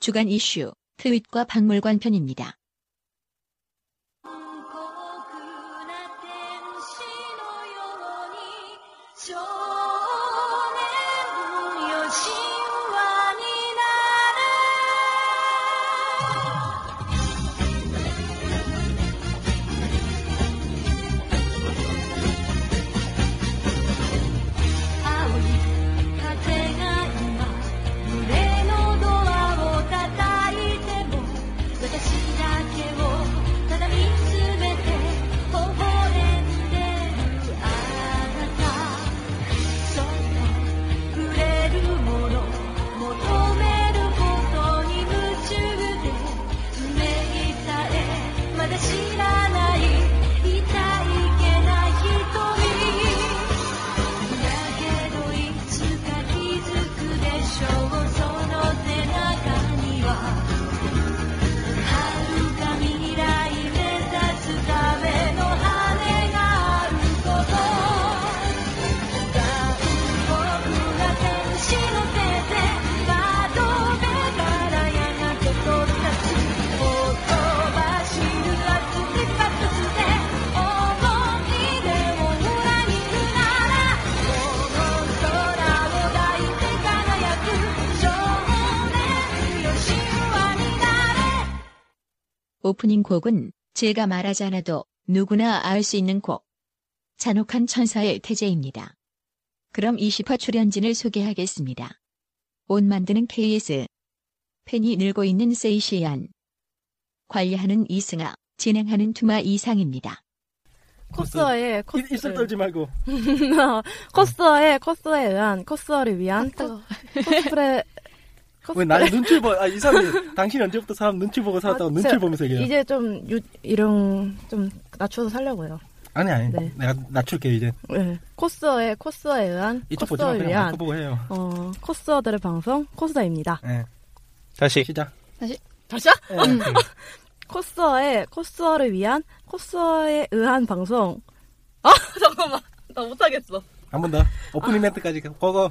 주간 이슈, 트윗과 박물관 편입니다. 오프닝 곡은 제가 말하지 않아도 누구나 알 수 있는 곡. 잔혹한 천사의 태제입니다. 그럼 20화 출연진을 소개하겠습니다. 옷 만드는 KS. 팬이 늘고 있는 세이시안. 관리하는 이승아, 진행하는 투마 이상입니다. 코스어의 코스 입, 입술 떨지 말고. 코스어의 코스어에 의한 코스어를 위한 코, 코스프레 왜 나의 눈치 보, 아, 이 사람이, 당신 언제부터 사람 눈치 보고 살았다고 아, 눈치 보면서 얘기해요. 이제 좀 유, 이런 좀 낮춰서 살려고요. 아니, 아니. 네. 내가 낮출게, 이제. 네. 코스어의 코스어에 의한 이쪽 보지 마. 그냥 보고 해요. 어 코스어들의 방송 코스어입니다. 예. 다시. 시작. 다시요? 예. 코스어의 코스어를 위한 코스어에 의한 방송. 아 잠깐만 나 못하겠어. 한 번 더. 오프닝 멘트까지 고고.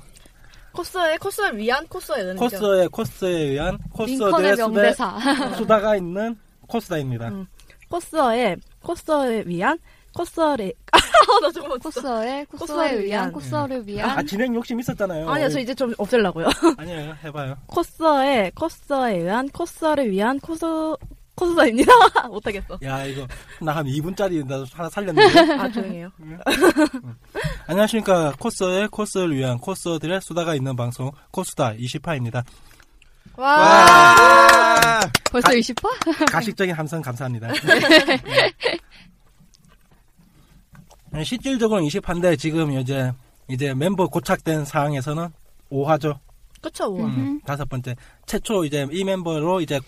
코스어의 코스어를 위한 코스어에 의한 코스에, 코스에 의한 수다, 명대사. 수다가 있는 코스다입니다. 음. 코스어의 코스어에 위한 코스어를 아나 잠깐만 진짜. 코스어의 코스어에 의한 위한. 코스어를 위한 아, 진행 욕심 있었잖아요. 아니요 저 이제 좀 없애려고요. 아니에요, 해봐요. 코스어의 코스어에 의한 코스어를 위한 코스 코스어입니다. 못하겠어. 야, 이거, 나 한 2분짜리 나 하나 살렸는데. 아 조용해요. 안녕하십니까. 코스의 코스를 위한 코스들의 수다가 있는 방송, 코스다 20화입니다. 와! 벌써 아. 20화? 가식적인 함성 감사합니다. 네, 실질적으로 20화인데 지금 이제 이제 멤버 고착된 상황에서는 5화죠. 그쵸 뭐. 음, 다섯 번째 최초 이제 이 멤버로 이제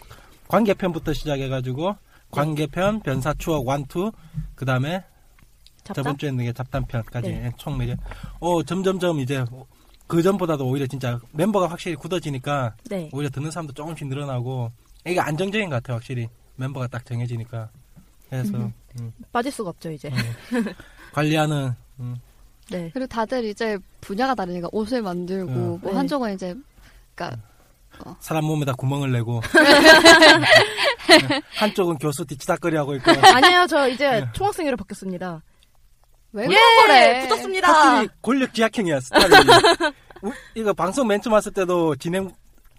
관계편부터 시작해가지고 관계편, 변사 추억 1, 2, 그 다음에 잡담? 저번 주에 있는 게 잡담편까지 네. 총 4개. 어, 점점점 이제 그 전보다도 오히려 진짜 멤버가 확실히 굳어지니까 네. 오히려 듣는 사람도 조금씩 늘어나고 이게 안정적인 것 같아요, 확실히. 멤버가 딱 정해지니까. 그래서 음, 빠질 수가 없죠 이제. 관리하는 음, 네. 그리고 다들 이제 분야가 다르니까 옷을 만들고 음. 뭐 네. 한쪽은 이제 그러니까 사람 몸에다 구멍을 내고 한쪽은 교수 뒤치다거리하고 있고 아니에요 저 이제 총학생회로 바뀌었습니다. 왜예 그런 거래? 붙었습니다. 확실히 권력 지약형이야 스타일이. 우- 이거 방송 맨 처음 왔을 때도 진행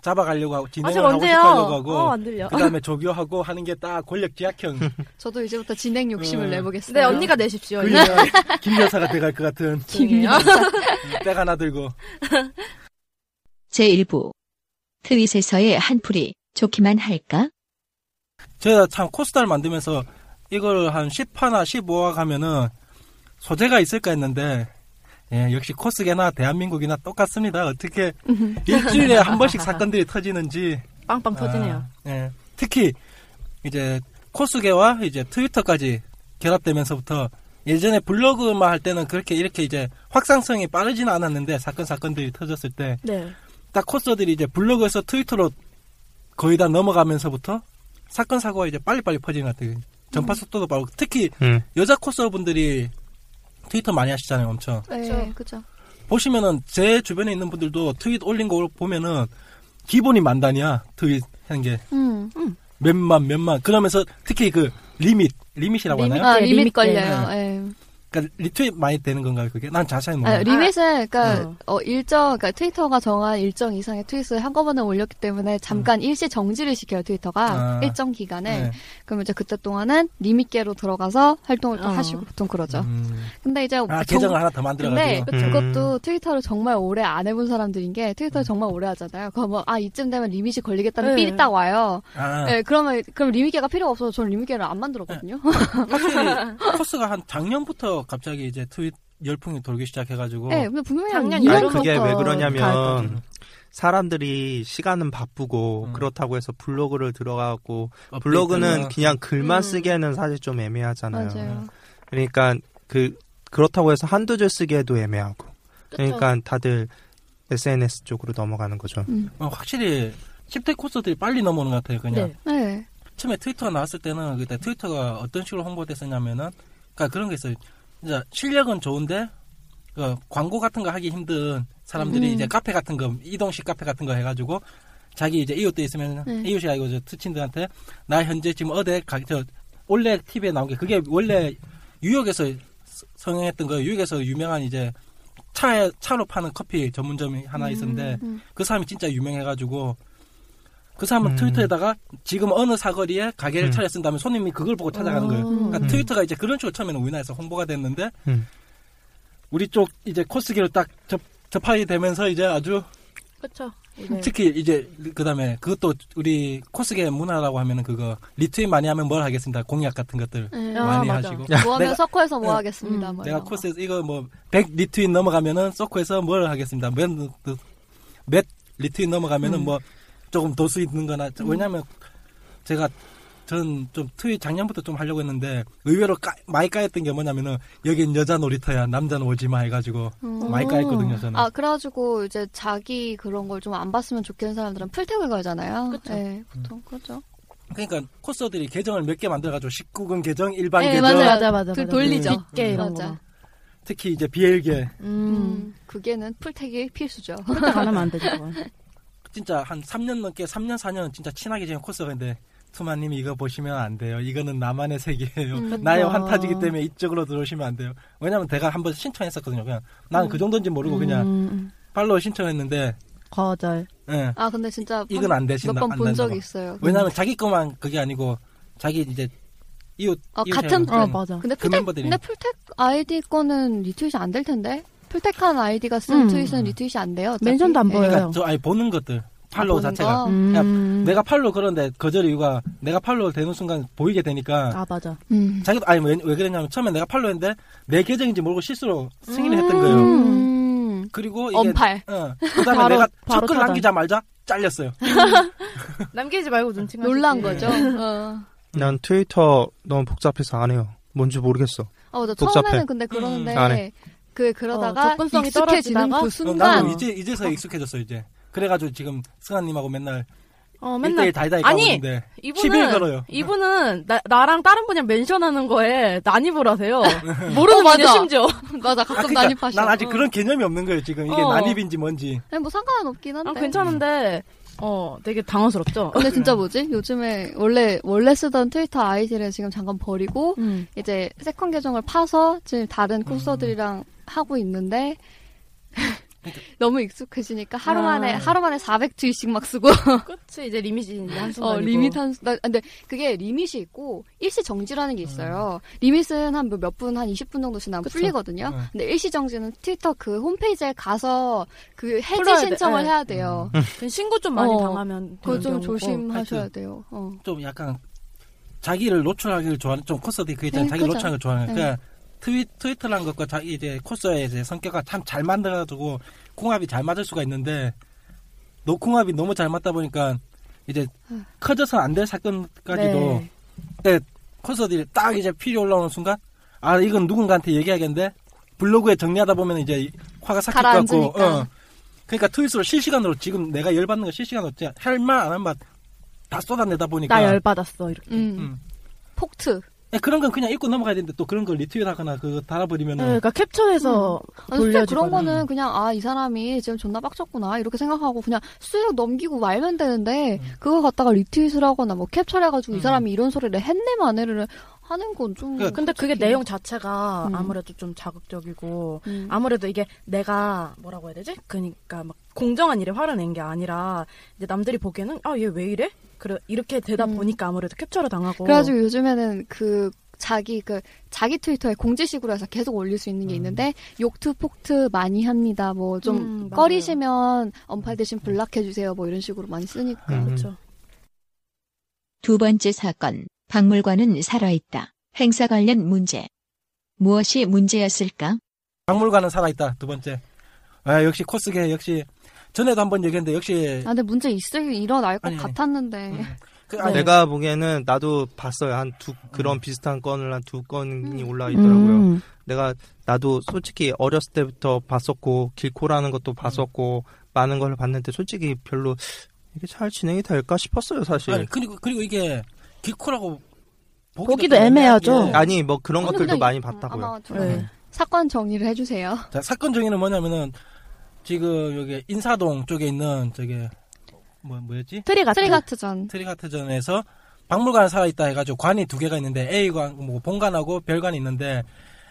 잡아가려고 하고 진행을 하고 언제요? 싶어하려고 하고 어, 안 들려. 그다음에 조교하고 하는 게 딱 권력 지약형 저도 이제부터 진행 욕심을 음. 내보겠어요. 네, 언니가 내십시오. 김 여사가 돼갈 것 같은 김이요. 백 하나 들고 제 1부 트윗에서의 한풀이 좋기만 할까? 제가 참 코스타를 만들면서 이걸 한 10화나 15화 가면은 소재가 있을까 했는데 예, 역시 코스계나 대한민국이나 똑같습니다. 어떻게 일주일에 한 번씩 사건들이 터지는지 빵빵 터지네요. 아, 예. 특히 이제 코스계와 이제 트위터까지 결합되면서부터 예전에 블로그만 할 때는 그렇게 이렇게 이제 확산성이 빠르지는 않았는데 사건 사건들이 터졌을 때 딱 네. 코스들이 이제 블로그에서 트위터로 거의 다 넘어가면서부터 사건 사고가 이제 빨리빨리 퍼지는 것 같아요. 전파 속도도 빠르고 특히 음. 여자 코스분들이 트위터 많이 하시잖아요, 엄청. 네, 그죠. 보시면은 제 주변에 있는 분들도 트윗 올린 거 보면은 기본이 만 단위야 트윗 하는 게 음. 몇만 몇만 그러면서 특히 그 limit limit이라고 limit? 하나요? 아, 네, limit limit 걸려요. 때문에. 예. 그러니까 리트윗 많이 되는 건가요 그게? 난 자세히 아, 몰라. limit은 그러니까 어. 어, 일정 그러니까 트위터가 정한 일정 이상의 tweet을 한꺼번에 올렸기 때문에 잠깐 일시 정지를 시켜요 트위터가 음. 아. 일정 기간에 네. 그러면 이제 그때 동안은 limit계로 들어가서 활동을 또 어. 하시고 보통 그러죠. 음. 근데 이제 아 정- 계정을 하나 더 근데 만들어 가지고. 음. 그것도 트위터를 정말 오래 안 해본 사람들인 게 트위터를 정말 오래 하잖아요. 그러면 아 이쯤 되면 limit이 걸리겠다는 네. feel이 딱 와요. 아, 네, 그러면 그럼 limit계가 필요가 없어서 저는 limit계를 안 만들었거든요. 확실히 코스가 한 작년부터 갑자기 이제 트윗 열풍이 돌기 시작해가지고 네, 근데 분명히 작년 아니, 2년부터 그게 왜 그러냐면 가을까지는. 사람들이 시간은 바쁘고 음. 그렇다고 해서 블로그를 들어가고. 블로그는 그냥 글만 음. 쓰기에는 사실 좀 애매하잖아요. 맞아요. 그러니까 그 그렇다고 해서 한두 줄 쓰기에도 애매하고. 그러니까 다들 SNS 쪽으로 넘어가는 거죠. 어, 확실히 10대 코스들이 빨리 넘어오는 것 같아요. 그냥 네. 네. 처음에 트위터가 나왔을 때는 그때 트위터가 어떤 식으로 홍보됐었냐면은 그러니까 그런 게 있어요. 이제 실력은 좋은데 그 광고 같은 거 하기 힘든 사람들이 음. 이제 카페 같은 거 이동식 카페 같은 거 해가지고 자기 이제 이웃도 있으면 네. 이웃이 아니고 저 특친들한테 나 현재 지금 어디 가저 원래 TV에 나온 게 그게 원래 뉴욕에서 서- 성행했던 거예요. 뉴욕에서 유명한 이제 차 차로 파는 커피 전문점이 하나 있었는데 음. 그 사람이 진짜 유명해가지고 그 사람은 음. 트위터에다가 지금 어느 사거리에 가게를 음. 차렸다면 손님이 그걸 보고 찾아가는 거예요. 그러니까 음. 트위터가 이제 그런 식으로 처음에는 우리나라에서 홍보가 됐는데 음. 우리 쪽 이제 코스기로 딱 접, 접하게 되면서 이제 아주 그렇죠. 특히 이제 그다음에 그것도 우리 코스계 문화라고 하면은 그거 리트윗 많이 하면 뭘 하겠습니다. 공약 같은 것들 네. 아, 많이 맞아. 하시고 뭐 하면 내가- 서커에서 뭐 네. 하겠습니다. 음. 뭐 내가. 코스에서 이거 뭐 100 리트윗 넘어가면은 소코에서 뭘 하겠습니다. 몇, 몇 리트윗 넘어가면은 음. 뭐 조금 더수 있는 거나 왜냐면 제가 전 좀 트윗 작년부터 좀 하려고 했는데 의외로 까, 많이 까였던 게 뭐냐면은 여긴 여자 놀이터야 남자는 오지 마 해가지고 음. 많이 까였거든요 저는. 아, 그래가지고 이제 자기 그런 걸 좀 안 봤으면 좋겠는 사람들은 플텍을 걸잖아요. 그쵸. 네, 보통 그렇죠. 그러니까 코스들이 계정을 몇 개 만들어가지고 19금 계정, 일반 네, 계정, 맞아요. 맞아 맞아. 그 맞아. 돌리죠. 게 이런 맞아. 거. 특히 이제 BL계 음. 음, 그게는 풀택이 필수죠. 그때 안 하면 안 되죠. 진짜 한 3년 넘게 3년 4년 진짜 친하게 지낸 코스가 있는데 투마님 이거 보시면 안 돼요. 이거는 나만의 세계예요. 음. 나의 그쵸. 환타지기 때문에 이쪽으로 들어오시면 안 돼요. 왜냐면 내가 한번 신청했었거든요. 그냥 나는 그 정도인지 모르고 그냥 음, 팔로우 신청했는데 거절. 예. 아, 근데 진짜 이건 안 되신다. 몇번안 본. 적이 있어요. 왜냐면 자기 것만 그게 아니고 자기 이제 이웃 어, 같은 좀어 맞아. 근데 그 플텍, 멤버들이. 근데 플텍 아이디 거는 리트윗이 안 될 텐데? 플텍한 아이디가 쓴 음. 트윗은 리트윗이 안 돼요. 어차피. 멘션도 안 네. 보여요. 그러니까 저 아니 보는 것들 팔로우 아, 자체가 거? 음. 내가 팔로우 그런데 거절 이유가 내가 팔로우 되는 순간 보이게 되니까 아 맞아. 음. 자기도 아니 왜, 왜 그랬냐면 처음에 내가 팔로우 했는데 내 계정인지 모르고 실수로 승인을 했던 거예요. 음. 그리고 이게 언팔. 어, 그다음에 바로- 내가 바로 첫글 차단. 남기자마자 잘렸어요. 남기지 말고 눈치만. 놀란. 거죠. 어. 난 트위터 너무 복잡해서 안 해요. 뭔지 모르겠어. 어, 나 복잡해. 처음에는 근데 그러는데 음. 그 그러다가 어, 접근성이 익숙해지는 떨어지다가? 그 어, 순간 나도 이제 이제서 익숙해졌어 이제. 그래가지고 지금 승아님하고 맨날 어 맨날 다이다이 아니, 이분은 10일 걸어요. 이분은 나, 나랑 다른 분이랑 멘션하는 거에 난입을 하세요. 모르는 어, 분이 맞아. 심지어. 맞아 아, 가끔 그러니까 난입하셔. 난 아직 어. 그런 개념이 없는 거예요 지금 이게 어. 난입인지 뭔지. 아니, 뭐 상관은 없긴 한데. 아, 괜찮은데 어 되게 당황스럽죠. 근데 진짜 뭐지? 요즘에 원래 원래 쓰던 트위터 아이디를 지금 잠깐 버리고 음. 이제 second 계정을 파서 지금 다른 코스들이랑 하고 있는데 너무 익숙해지니까 하루 아. 만에 하루 만에 400트윗씩 막 쓰고 그치 이제 limit이 한순간이고. 어, limit 한, 나, 근데 그게 limit이 있고, 일시 정지라는 게 있어요. limit은 한 몇 분, 한 20분 정도 지나면 그쵸. 풀리거든요. 네. 근데 일시 정지는 트위터 그 홈페이지에 가서 그 해지 풀어야 돼. 신청을 네. 해야 돼요. 그 신고 좀 많이 어, 당하면 그거 좀. 조심하셔야. 돼요. 어. 좀 약간 자기를 노출하기를 좋아하는 좀 코스들이 그게 있잖아요. 네, 자기 그죠. 노출하는 걸 좋아하는. 네. 그러니까 트윗 트위터라는 것과 자기 이제 코스의 이제 성격과 참 잘 만들어가지고 궁합이 잘 맞을 수가 있는데 노 궁합이 너무 잘 맞다 보니까 이제 음. 커져서 안 될 사건까지도 네. 그때 코스들이 딱 이제 필요 올라오는 순간 아 이건 누군가한테 얘기하겠는데 블로그에 정리하다 보면 이제 화가 삭힐 것 같고. 어. 그러니까 트윗으로 실시간으로 지금 내가 열받는 거 실시간으로 할말 안할말다 쏟아내다 보니까 나 열받았어 이렇게. 음. 음. 폭트. 야, 그런 건 그냥 읽고 넘어가야 되는데 또 그런 걸 리트윗하거나 그거 달아버리면은 네, 그러니까 캡처해서 아니, 진짜 그런 돌려주거나. 거는 그냥 아 이 사람이 지금 존나 빡쳤구나 이렇게 생각하고 그냥 쓱 넘기고 말면 되는데 음. 그거 갖다가 리트윗을 하거나 뭐 캡처를 해가지고 이 음. 사람이 이런 소리를 했네 마네를 하는 건 좀. 그- 근데 그게. 내용 자체가 음. 아무래도 좀 자극적이고 음. 아무래도 이게 내가 뭐라고 해야 되지? 그러니까 막 공정한 일에 화를 낸 게 아니라 이제 남들이 보기에는 아 얘 왜 이래? 그래 이렇게 되다 음. 보니까 아무래도 캡처를 당하고 그래가지고 요즘에는 그 자기 그 자기 트위터에 공지식으로 해서 계속 올릴 수 있는 게 음. 있는데 욕트 폭트 많이 합니다. 뭐좀 음. 꺼리시면 언팔 대신 블락해 주세요. 뭐 이런 식으로 많이 쓰니까. 음. 그렇죠. 두 번째 사건, 박물관은 살아있다. 행사 관련 문제. 무엇이 문제였을까? 박물관은 살아있다 두 번째 아 역시 코스계 역시 전에도 한번 얘기했는데 역시 아 근데 문제 있을 일어날 것 아니. 같았는데. 음, 그, 네. 아니, 내가 보기에는 나도 봤어요. 한 두 그런 음. 비슷한 건을 한 두 건이 올라 있더라고요. 음. 내가 나도 솔직히 어렸을 때부터 봤었고 길코라는 것도 봤었고 많은 걸 봤는데 솔직히 별로 이게 잘 진행이 될까 싶었어요, 사실. 아니, 그리고 그리고 이게 기코라고 보기도 좀 애매하죠. 게 아니 뭐 그런 아니, 것들도 많이 음, 봤다고요. 네. 사건 정리를 해주세요. 자, 사건 정리는 뭐냐면은 지금 여기 인사동 쪽에 있는 저게 뭐 뭐였지? 트릭아트 트릭아트전. 트릭아트전에서 박물관 살아있다 해가지고 관이 두 개가 있는데 A관 뭐 본관하고 별관이 있는데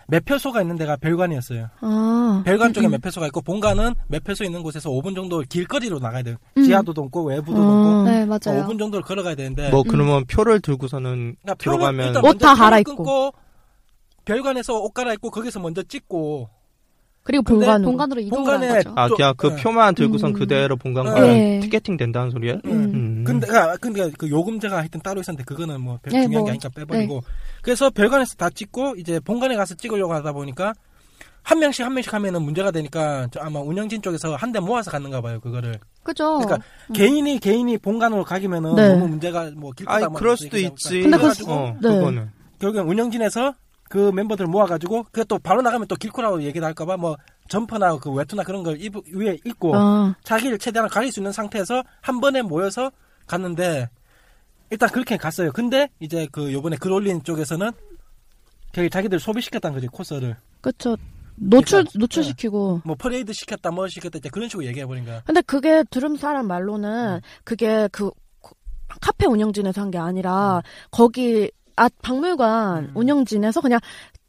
매표소가 있는 데가 별관이었어요. 아. 별관 쪽에 음, 음. 매표소가 있고 본관은 매표소 있는 곳에서 5분 정도 길거리로 나가야 돼요. 음. 지하도 돕고 외부도 음. 돕고 네 맞아요. 5분 정도를 걸어가야 되는데 뭐 음. 그러면 표를 들고서는 그러니까 들어가면 옷 다 갈아입고. 끊고 별관에서 옷 갈아입고 거기서 먼저 찍고 그리고 근데 본관으로. 본관으로 이동을 거죠. 아 그냥 그 네. 표만 들고선 음. 그대로 본관 네. 가면 네. 티켓팅 된다는 소리예요? 음. 음. 근데 아, 근데 그 요금제가 하여튼 따로 있었는데 그거는 뭐별 네, 중요한 뭐, 게 아니니까 빼버리고 그래서 별관에서 다 찍고 이제 본관에 가서 찍으려고 하다 보니까 한 명씩 한 명씩 하면은 문제가 되니까 저 아마 운영진 쪽에서 한 대 모아서 갔는가 봐요 그거를 그죠. 그러니까 개인이 개인이 본관으로 가기면은 네. 너무 문제가 뭐 길거다 아니 뭐 그럴 수도. 있지. 근데 그- 어, 네. 그거는 결국엔 운영진에서 그 멤버들 모아가지고 그 또 바로 나가면 또 길코라고 얘기도 할까봐 뭐 점퍼나 그 외투나 그런 걸 입, 위에 입고 아. 자기를 최대한 가릴 수 있는 상태에서 한 번에 모여서 갔는데 일단 그렇게 갔어요. 근데 이제 그 요번에 글 올린 쪽에서는 저기 자기들 소비시켰다는 거지 코스를 그쵸. 노출, 그러니까, 노출시키고. 뭐 퍼레이드 시켰다 뭐 시켰다 이제 그런 식으로 얘기해 버린 거야. 근데 그게 들은 사람 말로는 그게 그그 카페 운영진에서 한 게 아니라 거기 아 박물관 음. 운영진에서 그냥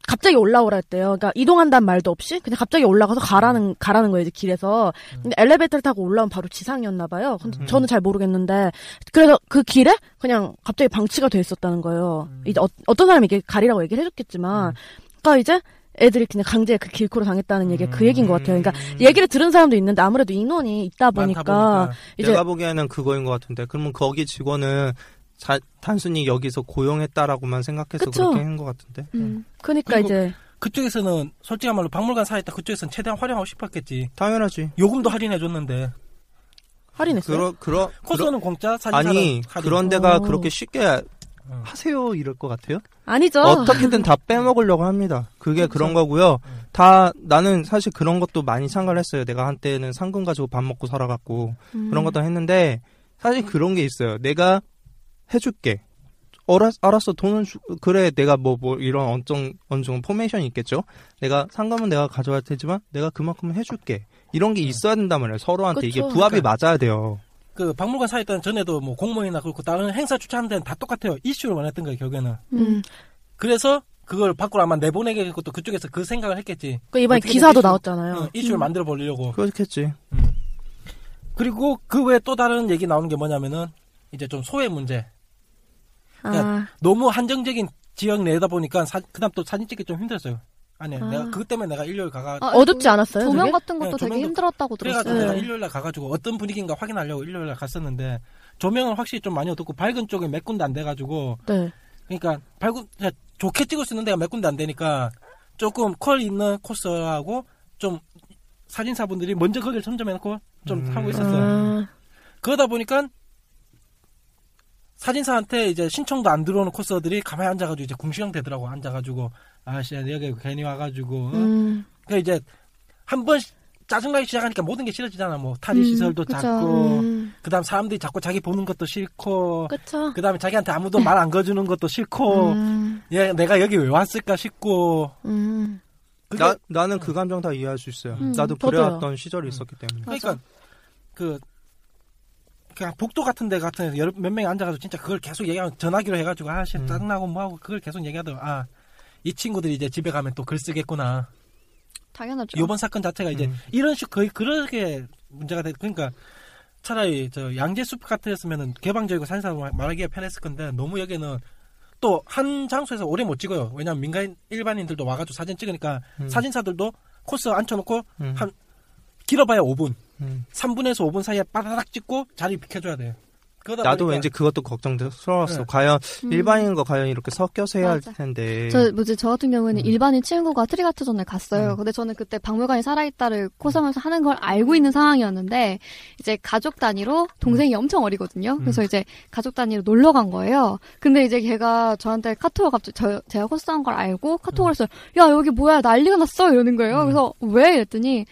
갑자기 올라오라 했대요. 그러니까 이동한다는 말도 없이 그냥 갑자기 올라가서 가라는 가라는 거예요, 이제 길에서. 근데 엘리베이터를 타고 올라오면 바로 지상이었나 봐요. 근데 음. 저는 잘 모르겠는데 그래서 그 길에 그냥 갑자기 방치가 돼 있었다는 거예요. 음. 이제 어, 떤 사람이 이게 가리라고 얘기를 해줬겠지만, 음. 그러니까 이제 애들이 그냥 강제 그 길코로 당했다는 얘기 그 얘기인 것 같아요. 그러니까 음. 얘기를 들은 사람도 있는데 아무래도 인원이 있다 많다 보니까, 이제 내가 보기에는 그거인 것 같은데 그러면 거기 직원은 자- 단순히 여기서 고용했다라고만 생각해서 그쵸. 그렇게 한 것 같은데 음. 그러니까 그리고 이제 그쪽에서는 솔직한 말로 박물관 살아있다 그쪽에서는 최대한 활용하고 싶었겠지. 당연하지. 요금도 할인해 줬는데 할인했어요. 그러 그러 코스는 공짜 사진 아니 할인. 그런 데가 어. 그렇게 쉽게 어. 하세요 이럴 것 같아요. 아니죠. 어떻게든 다 빼먹으려고 합니다. 그게 그런 거고요. 음. 다 나는 사실 그런 것도 많이 참가를 했어요. 내가 한때는 상금 가지고 밥 먹고 살아갖고 음. 그런 것도 했는데 사실 그런 게 있어요. 내가 해줄게. 알았, 알았어 돈은 주, 그래 내가 뭐뭐 이런 어느 정도 포메이션이 있겠죠. 내가 상금은 내가 가져갈 테지만 내가 그만큼 해줄게. 이런 게 있어야 된단 말이에요. 서로한테 이게 그쵸. 부합이 그러니까. 맞아야 돼요. 그 박물관 살아있던 전에도 뭐 공무원이나 그렇고 다른 행사 주최하는 데는 다 똑같아요. 이슈를 원했던 거예요 결국에는. 음. 그래서 그걸 밖으로 아마 내보내겠고 또 그쪽에서 그 생각을 했겠지. 그 이번에 기사도 이슈- 나왔잖아요. 어, 이슈를 만들어 보려고. 그렇겠지. 그리고 그 외에 또 다른 얘기 나오는 게 뭐냐면은 이제 좀 소외 문제. 아, 너무 한정적인 지역 내다 보니까 사, 그다음 또 사진 찍기 좀 힘들었어요. 아니 아. 내가 그것 때문에 내가 일요일 가가 아, 어둡지 그 않았어요? 조명 되게? 같은 것도 네, 되게 조명도- 힘들었다고 그래가지고 들었어요. 내가 네. 일요일 날 가가지고 어떤 분위기인가 확인하려고 일요일 날 갔었는데 조명은 확실히 좀 많이 어둡고 밝은 쪽에 몇 군데 안 돼가지고 네. 그러니까 밝은 그냥 좋게 찍을 수 있는 데가 몇 군데 안 되니까 조금 퀄 있는 코스하고 좀 사진사분들이 먼저 거기를 선점해놓고 좀 음. 하고 있었어요. 아, 그러다 보니까 사진사한테 이제 신청도 안 들어오는 코스들이 가만히 앉아가지고 이제 궁시렁 되더라고 앉아가지고 아씨 여기 괜히 와가지고 어? 음, 그 이제 한 번 짜증나기 시작하니까 모든 게 싫어지잖아 뭐 탈의 음, 시설도 그쵸. 작고 음, 그다음 사람들이 자꾸 자기 보는 것도 싫고 그쵸. 그다음에 자기한테 아무도 말 안 거주는 것도 싫고 음, 얘 내가 여기 왜 왔을까 싶고 음, 그게 나 나는 그 감정 다 이해할 수 있어요. 음, 나도. 그래왔던 시절이 있었기 때문에. 그러니까 그 그냥 복도 같은 데 같은 데서 여러- 몇 명이 앉아가지고 진짜 그걸 계속 얘기하면 전화기로 해가지고 아씨 음. 짜증나고 뭐하고 그걸 계속 얘기하더라고 아 이 친구들이 이제 집에 가면 또 글 쓰겠구나 당연하죠. 요번 사건 자체가 이제 음. 이런 식 거의 그렇게 문제가 돼 그러니까 차라리 저 양재숲 같았으면은 개방적이고 산사 말하기가 편했을 건데 너무 여기는 또 한 장소에서 오래 못 찍어요 왜냐면 민간 일반인들도 와가지고 사진 찍으니까 음. 사진사들도 코스 앉혀놓고 음. 한 길어봐야 5분 음. 3분에서 5분 사이에 빠라락 찍고 자리 비켜줘야 돼요 그러다 나도 보니까 왠지 그것도 걱정스러웠어. 네. 과연 음. 일반인과 과연 이렇게 섞여서 해야 할 맞아. 텐데. 저 뭐지 저 같은 경우에는 음. 일반인 친구가 트리가트전을 갔어요. 음. 근데 저는 그때 박물관이 살아있다를 코섬에서 하는 걸 알고 있는 상황이었는데 이제 가족 단위로 동생이 엄청 어리거든요. 그래서 음. 이제 가족 단위로 놀러 간 거예요. 근데 이제 걔가 저한테 카톡을 갑자기 저 제가 코스한 걸 알고 카톡을 했어요. 야 여기 뭐야 난리가 났어 이러는 거예요. 음. 그래서 왜 이랬더니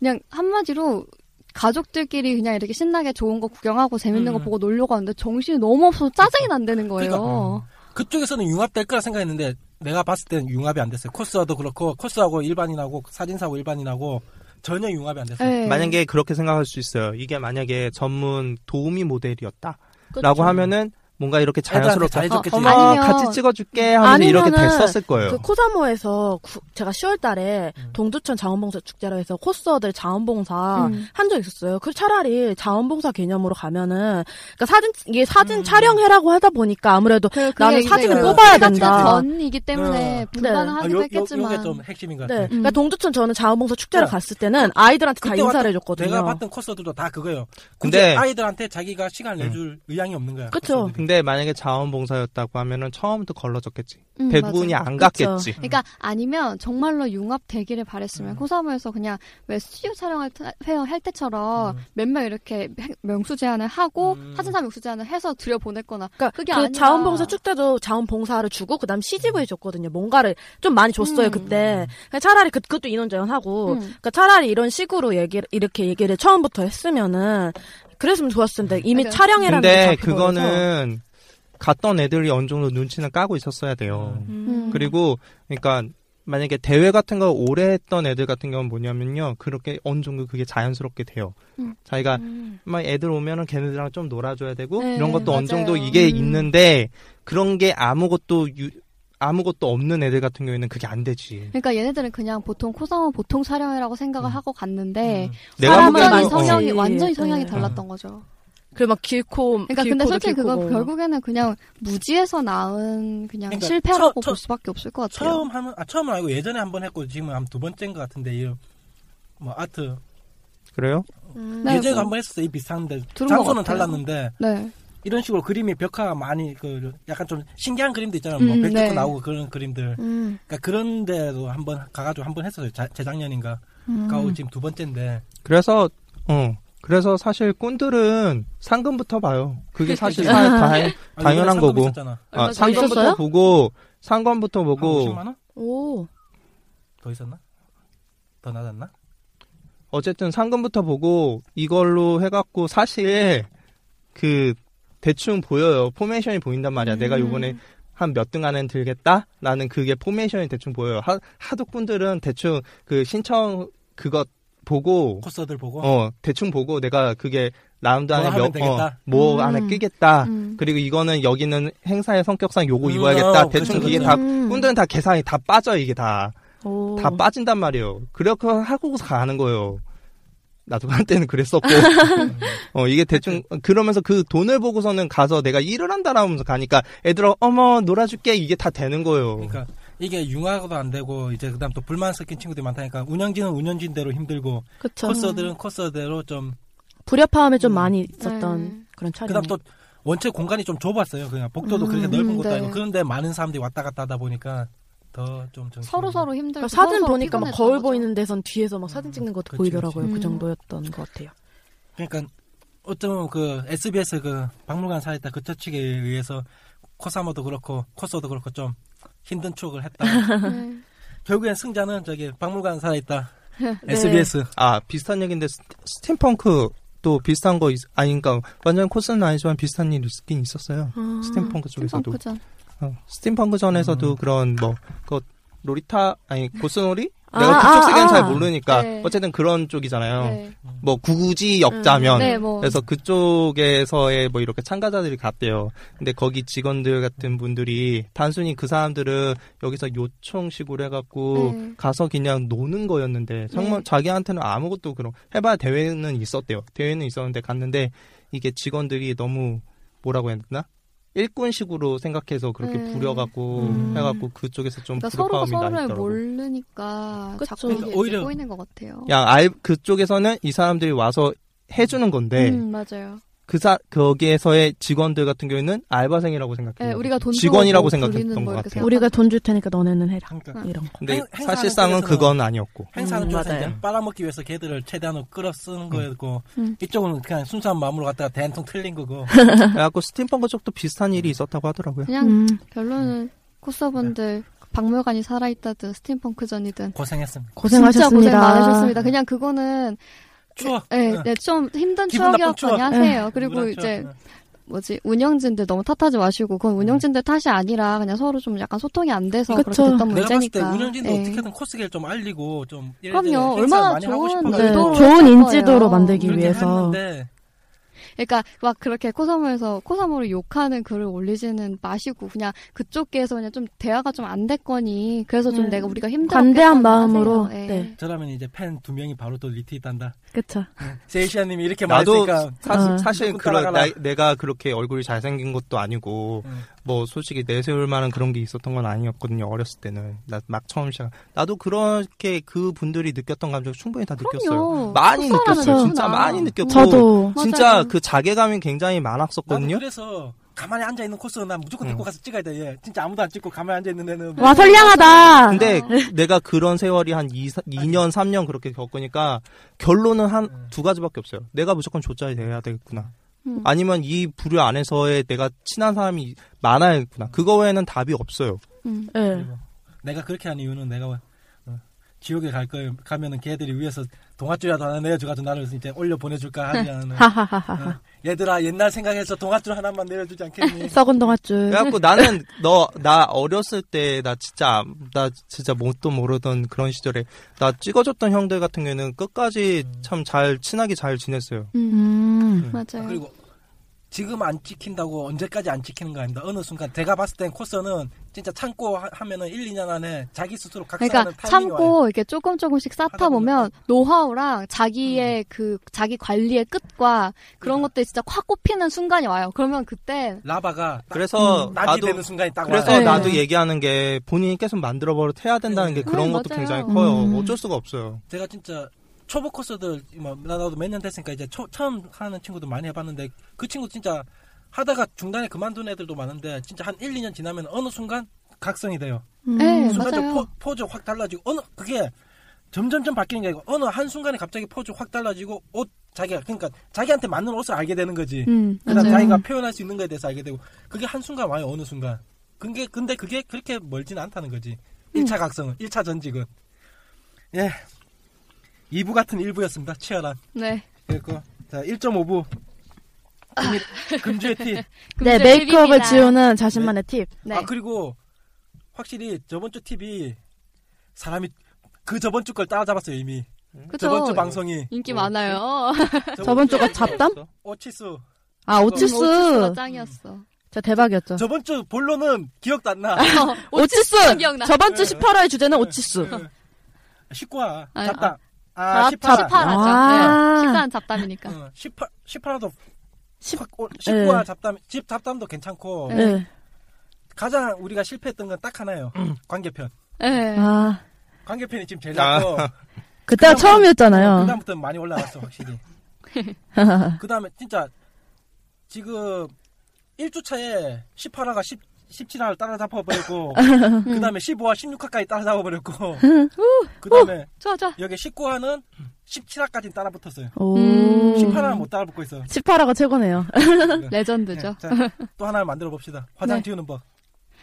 그냥 한마디로 가족들끼리 그냥 이렇게 신나게 좋은 거 구경하고 재밌는 거 음. 보고 놀려고 하는데 정신이 너무 없어서 짜증이 난다는 거예요. 그러니까, 그쪽에서는 융합될 거라 생각했는데 내가 봤을 때는 융합이 안 됐어요 코스와도 그렇고 코스하고 일반인하고 사진사하고 일반인하고 전혀 융합이 안 됐어요 네. 만약에 그렇게 생각할 수 있어요. 이게 만약에 전문 도우미 모델이었다. 그쵸. 라고 하면은 뭔가 이렇게 애들한테 자연스럽게 잘해줬겠지. 어머 아니면- 같이 찍어줄게 하면서 이렇게 아니면은 됐었을 거예요. 그 코사모에서 구- 제가 10월달에 음. 동두천 자원봉사 축제로 해서 코스어들 자원봉사 음. 한적 있었어요. 그 차라리 자원봉사 개념으로 가면은 그러니까 사진 이게 사진 음. 촬영해라고 하다 보니까 아무래도 그- 나는 사진을 그 뽑아야 된다. 전이기 때문에 네. 불가능 아, 하기도 요, 요, 했겠지만 요게 좀 핵심인 것 네, 같아요 그러니까 동두천 저는 자원봉사 축제를 네. 갔을 때는 아이들한테 다 인사를 봤던- 해줬거든요. 내가 봤던 코스들도 다 그거예요 근데- 근데 아이들한테 자기가 시간 내줄 의향이 없는 거야 그쵸. 코스들이. 근데 만약에 자원봉사였다고 하면은 처음부터 걸러졌겠지. 음, 대부분이 맞아. 안 그쵸. 갔겠지. 그러니까 아니면 정말로 융합되기를 바랬으면 음. 코사무에서 그냥 왜 스튜디오 촬영할 때, 회원 할 때처럼 음. 몇명 이렇게 행- 명수 제한을 하고 음. 사진사 명수 제한을 해서 들여 보냈거나 그러니까 그게 그 아니라 자원봉사 축제도 자원봉사를 주고 그다음 CGV 해줬거든요. 뭔가를 좀 많이 줬어요 음. 그때. 그냥 차라리 그, 그것도 인원 제한하고 음. 그러니까 차라리 이런 식으로 얘기를 이렇게 얘기를 처음부터 했으면은 그랬으면 좋았을 텐데 이미 그러니까- 촬영이라는 게 근데. 그거는 갔던 애들이 어느 정도 눈치는 까고 있었어야 돼요. 음. 그리고 그러니까 만약에 대회 같은 거 오래 했던 애들 같은 경우는 뭐냐면요. 그렇게 어느 정도 그게 자연스럽게 돼요. 음. 자기가 음. 막 애들 오면은 걔네들이랑 좀 놀아줘야 되고 네, 이런 것도 어느 정도 맞아요. 이게 음. 있는데 그런 게 아무것도 유- 아무것도 없는 애들 같은 경우에는 그게 안 되지. 그러니까 얘네들은 그냥 보통 코사무 보통 촬영이라고 생각을 음. 하고 갔는데 음. 내가 사람은 완전히 보기에는 많이 어, 성향이 네. 완전히 성향이 네. 달랐던 거죠. 그리고 막 길코 그러니까 근데 길코도 솔직히 그거. 결국에는 그냥 무지에서 나은 그냥 그러니까 실패라고 처- 볼 수밖에 없을 것 같아요. 처음 하면 아 처음은 아니고 예전에 한 번 했고 지금은 한 두 번째인 것 같은데 이뭐 아트 그래요? 음. 네, 예전에 뭐. 한번 했었어요 이 비슷한데 장소는. 달랐는데 네. 이런 식으로 그림이 벽화가 많이 그 약간 좀 신기한 그림도 있잖아요 뭐 음, 백 네. 뜯고 나오고 그런 그림들 음. 그러니까 그런 데도 한번 가가지고 한번 했었어요 자- 재작년인가 음. 가고 지금 두 번째인데 그래서 어 그래서 사실 꾼들은 상금부터 봐요. 그게 사실 사, 다, 아, 당연한 거고. 아, 더 상금부터 있었어요? 보고 상금부터 한 보고 50만 원? 오. 더 있었나? 더 낮았나? 어쨌든 상금부터 보고 이걸로 해갖고 사실 그 대충 보여요. 포메이션이 보인단 말이야. 내가 요번에 한 몇 등 안에 들겠다? 나는 그게 포메이션이 대충 보여요. 하, 하도 꾼들은 대충 그 신청 그것 보고 코스들 보고 어 대충 보고 내가 그게 라운드 뭐 안에 몇, 어, 되겠다. 뭐 음. 안에 끼겠다. 음. 그리고 이거는 여기는 행사의 성격상 요거 음, 입어야겠다. 어, 대충 그쵸, 이게 그쵸. 다 음. 꾼들은 다 계산이 다 빠져 이게 다. 오. 다 빠진단 말이에요. 그렇게 하고서 가는 거예요. 나도 한때는 그랬었고, 어, 이게 대충, 그러면서 그 돈을 보고서는 가서 내가 일을 한다라면서 가니까 애들아, 어머, 놀아줄게. 이게 다 되는 거예요. 그러니까 이게 융화도 안 되고 이제 그다음 또 불만 섞인 친구들이 많다니까 운영진은 운영진대로 힘들고 그쵸. 코스들은 코스대로 좀 불협화음이 좀 음. 많이 있었던 네. 그런 촬영. 그다음 또 원체 공간이 좀 좁았어요. 그냥 복도도 음, 그렇게 넓은 음, 것도 네. 아니고 그런데 많은 사람들이 왔다 갔다 하다 보니까 더좀 정신 서로 서로 힘들고 그러니까 사진 서로 보니까 막 거울 거죠. 보이는 데선 뒤에서 막 사진 찍는 것도 그치, 보이더라고요. 그치. 그 음. 정도였던 것 같아요. 그러니까 어쩌면 그 SBS 그 박물관 살았다 그 처측에 의해서 코사모도 그렇고 코스도 그렇고 좀 힘든 추억을 했다. 네. 결국엔 승자는 저기 박물관 살아있다. 네. SBS. 아, 비슷한 얘기인데, 스- 스팀펑크 또 비슷한 거, 있, 아니, 그니까, 완전 코스는 아니지만 비슷한 일이 있긴 있었어요. 아. 스팀펑크 쪽에서도. 스팀펑크전. 어, 스팀펑크 전에서도 음. 그런 뭐, 그 로리타, 아니, 고스로리? 아, 내가 그쪽 아, 세계는 아. 잘 모르니까, 네. 어쨌든 그런 쪽이잖아요. 네. 뭐, 구, 굳이 엮자면, 네, 뭐. 그래서 그쪽에서의 뭐 이렇게 참가자들이 갔대요. 근데 거기 직원들 같은 분들이 단순히 그 사람들은 여기서 요청식으로 해갖고 네. 가서 그냥 노는 거였는데 정말 네. 자기한테는 아무것도 그런 해봐야 대회는 있었대요. 대회는 있었는데 갔는데 이게 직원들이 너무 뭐라고 해야 되나? 일꾼식으로 생각해서 그렇게 네. 부려갖고 음. 해갖고 그쪽에서 좀 그러니까 서로가 서로를 있더라고. 모르니까 그쵸. 자꾸 그러니까 오히려- 보이는 것 같아요. 그냥 알 그쪽에서는 이 사람들이 와서 해주는 건데 음, 맞아요. 그 사, 거기에서의 직원들 같은 경우에는 알바생이라고 생각해요. 네, 우리가 돈 직원이라고 생각했던 것 같아요. 우리가 돈 줄 테니까 너네는 해라. 그러니까 이런 거. 근데 행- 사실상은 그건 아니었고. 행사하는 음, 맞아요. 빨아먹기 위해서 걔들을 최대한 끌어쓰는 거였고 음. 이쪽은 그냥 순수한 마음으로 갔다가 대한통 틀린 거고 그래갖고 스팀펑크 쪽도 비슷한 일이 있었다고 하더라고요. 그냥 음. 결론은 코스분들 박물관이 살아있다든 스팀펑크전이든 고생했습니다. 고생하셨습니다. 진짜 고생 많으셨습니다. 그냥 그거는 추워. 네, 응. 네, 좀 힘든 추억이었거니 추억. 하세요. 그리고 이제. 뭐지 운영진들 너무 탓하지 마시고 그건 운영진들 탓이 아니라 그냥 서로 좀 약간 소통이 안 돼서 그쵸. 그렇게 됐던 내가 봤을 때 문제니까. 운영진도 네. 어떻게든 코스계를 좀 알리고 좀 그럼요. 얼마나 좋은 네, 의도로 좋은 했을 인지도로 거예요. 만들기 위해서. 했는데 그러니까 막 그렇게 코사모에서 코사모를 욕하는 글을 올리지는 마시고 그냥 그쪽에서 그냥 좀 대화가 좀 안 됐거니 그래서 좀 네. 내가 우리가 힘들었 관대한 마음으로. 네. 저라면 이제 팬 두 명이 바로 또 리트윗한다. 그쵸. 세이시아님이 이렇게 나도 말했으니까 사실, 어. 사실 따라가라. 나- 내가 그렇게 얼굴이 잘생긴 것도 아니고 응. 뭐 솔직히 내세울 만한 그런 게 있었던 건 아니었거든요. 어렸을 때는 나 막 처음 시작. 나도 그렇게 그 분들이 느꼈던 감정 충분히 다 느꼈어요. 그럼요. 많이 느꼈어요. 진짜. 많이 느꼈고 저도. 진짜 맞아요. 그 자괴감이 굉장히 많았었거든요. 그래서 가만히 앉아 있는 코스 난 무조건 데리고 응. 가서 찍어야 돼. 얘. 진짜 아무도 안 찍고 가만히 앉아 있는 애는 뭐 와, 선량하다. 근데 어. 내가 그런 세월이 한 2, 2년, 3년 그렇게 겪으니까 결론은 한 음. 두 가지밖에 없어요. 내가 무조건 조짜이 돼야 되겠구나. 음. 아니면 이 부류 안에서의 내가 친한 사람이 많아야겠구나. 그거 외에는 답이 없어요. 음. 네. 내가 그렇게 한 이유는 내가 어, 지옥에 갈거 가면은 걔들이 위해서 동아줄이라도 하나 내어줘가지고 나를 이제 올려 보내줄까 하하하하. 어, 얘들아 옛날 생각해서 동아줄 하나만 내려주지 않겠니? 썩은 동아줄. 그래갖고 나는 너 나 어렸을 때 나 진짜 나 진짜 뭣도 모르던 그런 시절에 나 찍어줬던 형들 같은 경우에는 끝까지 참잘 친하게 잘 지냈어요. 음. 맞아요. 그리고 지금 안 찍힌다고 언제까지 안 찍히는 거 아닙니다. 어느 순간 제가 봤을 땐 코스는 진짜 참고 하, 하면은 1, 2년 안에 자기 스스로 각성하는 그러니까 타이밍이 와요. 참고 이렇게 조금 조금씩 쌓다 보면 노하우랑 자기의 그 자기 관리의 끝과 그런 그러니까. 것들이 진짜 확 꼽히는 순간이 와요. 그러면 그때 라바가 딱 그래서 나비 나도 되는 순간이 딱 그래서 와요. 네. 나도 얘기하는 게 본인이 계속 만들어 버릇 해야 된다는 게 네. 그런 네, 것도 맞아요. 굉장히 커요. 음. 어쩔 수가 없어요. 제가 진짜 초보 코스들 뭐 나도 몇 년 됐으니까 이제 초- 처음 하는 친구도 많이 해봤는데 그 친구 진짜 하다가 중단에 그만둔 애들도 많은데 진짜 한 1, 2년 지나면 어느 순간 각성이 돼요. 음. 네, 순간적으로 맞아요. 포, 포즈 확 달라지고 어느 그게 점점점 바뀌는 게 아니고 어느 한 순간에 갑자기 포즈 확 달라지고 옷 자기가 그러니까 자기한테 맞는 옷을 알게 되는 거지. 음, 그다음. 자기가 표현할 수 있는 거에 대해서 알게 되고 그게 한 순간 와요 어느 순간. 그게 근데 그게 그렇게 멀지는 않다는 거지. 음. 1차 각성은 1차 전직은 예 2부 같은 1부였습니다. 치열한. 네. 그리고 자 1.5부 금주의 팁. 네, 금주의 메이크업을. 지우는 자신만의 팁. 네. 아 그리고 확실히 저번 주 팁이 사람이 그 저번 주 걸 따라잡았어요 이미. 그쵸? 저번 주 방송이 인기 많아요. 저번 주가 잡담? 오치수. 아 음, 오치스. 오치스가 짱이었어. 저 대박이었죠. 저번 주 본론은 기억도 안 나. 오치스. 기억나. 저번 주 18화의 주제는 오치스. 19화 아, 잡담. 아, 잡- 18화. 잡- 18화죠. 아. 네. 18은 잡담이니까. 어, 18 18화도 십- 19화 네. 잡담 집 잡담도 괜찮고 네. 가장 우리가 실패했던 건 딱 하나예요. 관계편. 네. 아 관계편이 지금 제일 낫고 그때가 그다음부터- 처음이었잖아요. 그다음부터 많이 올라갔어 확실히. 그다음에 진짜 지금 1주차에 18화가 10 17화를 따라잡아 버렸고 그다음에 15화 16화까지 따라잡아 버렸고 그다음에 좋아, 좋아. 여기 19화는 17화까지 따라 붙었어요. 오. 음. 18화는 못 따라 붙고 있어. 18화가 최고네요. 레전드죠. 자, 또 하나를 만들어 봅시다. 화장 네. 지우는 법,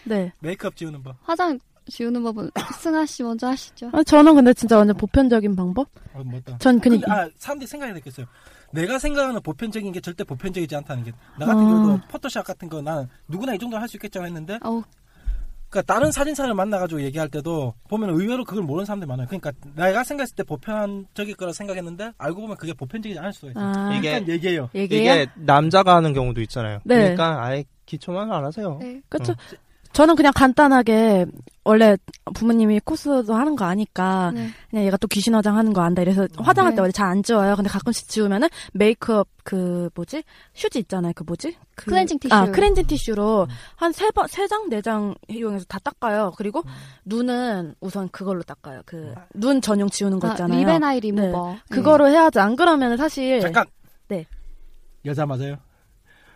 네. 메이크업 지우는 법. 화장 지우는 법은 승아 씨 먼저 하시죠. 아, 저는 근데 진짜 완전 보편적인 방법? 어, 뭐다. 전 그냥 근데, 아, 사람들이 생각이 됐겠어요. 내가 생각하는 보편적인 게 절대 보편적이지 않다는 게. 나 같은 아. 경우도 포토샵 같은 거 난 누구나 이 정도 할 수 있겠죠 했는데, 어우, 그러니까 다른 사진사를 만나가지고 얘기할 때도 보면 의외로 그걸 모르는 사람들이 많아요. 그러니까 내가 생각했을 때 보편적일 거라 생각했는데 알고 보면 그게 보편적이지 않을 수가 있어요. 아, 이게- 일단 얘기해요. 얘기해요? 이게 남자가 하는 경우도 있잖아요. 네. 그러니까 아예 기초만 알아서요. 네. 그쵸. 저는 그냥 간단하게 원래 부모님이 코스도 하는 거 아니까 네. 그냥 얘가 또 귀신 화장 하는 거 안다 이래서 화장할 때 네. 원래 잘 안 지워요. 근데 가끔씩 지우면은 메이크업 그 뭐지 휴지 있잖아요. 그 뭐지 그, 클렌징 티슈. 아 클렌징 티슈로 한 세 번 세 장 네 장 이용해서 다 닦아요. 그리고 눈은 우선 그걸로 닦아요. 그 눈 전용 지우는 거 아, 있잖아요. 리베나이 리무버. 네. 그거로 해야지 안 그러면 사실 잠깐. 네. 여자 맞아요?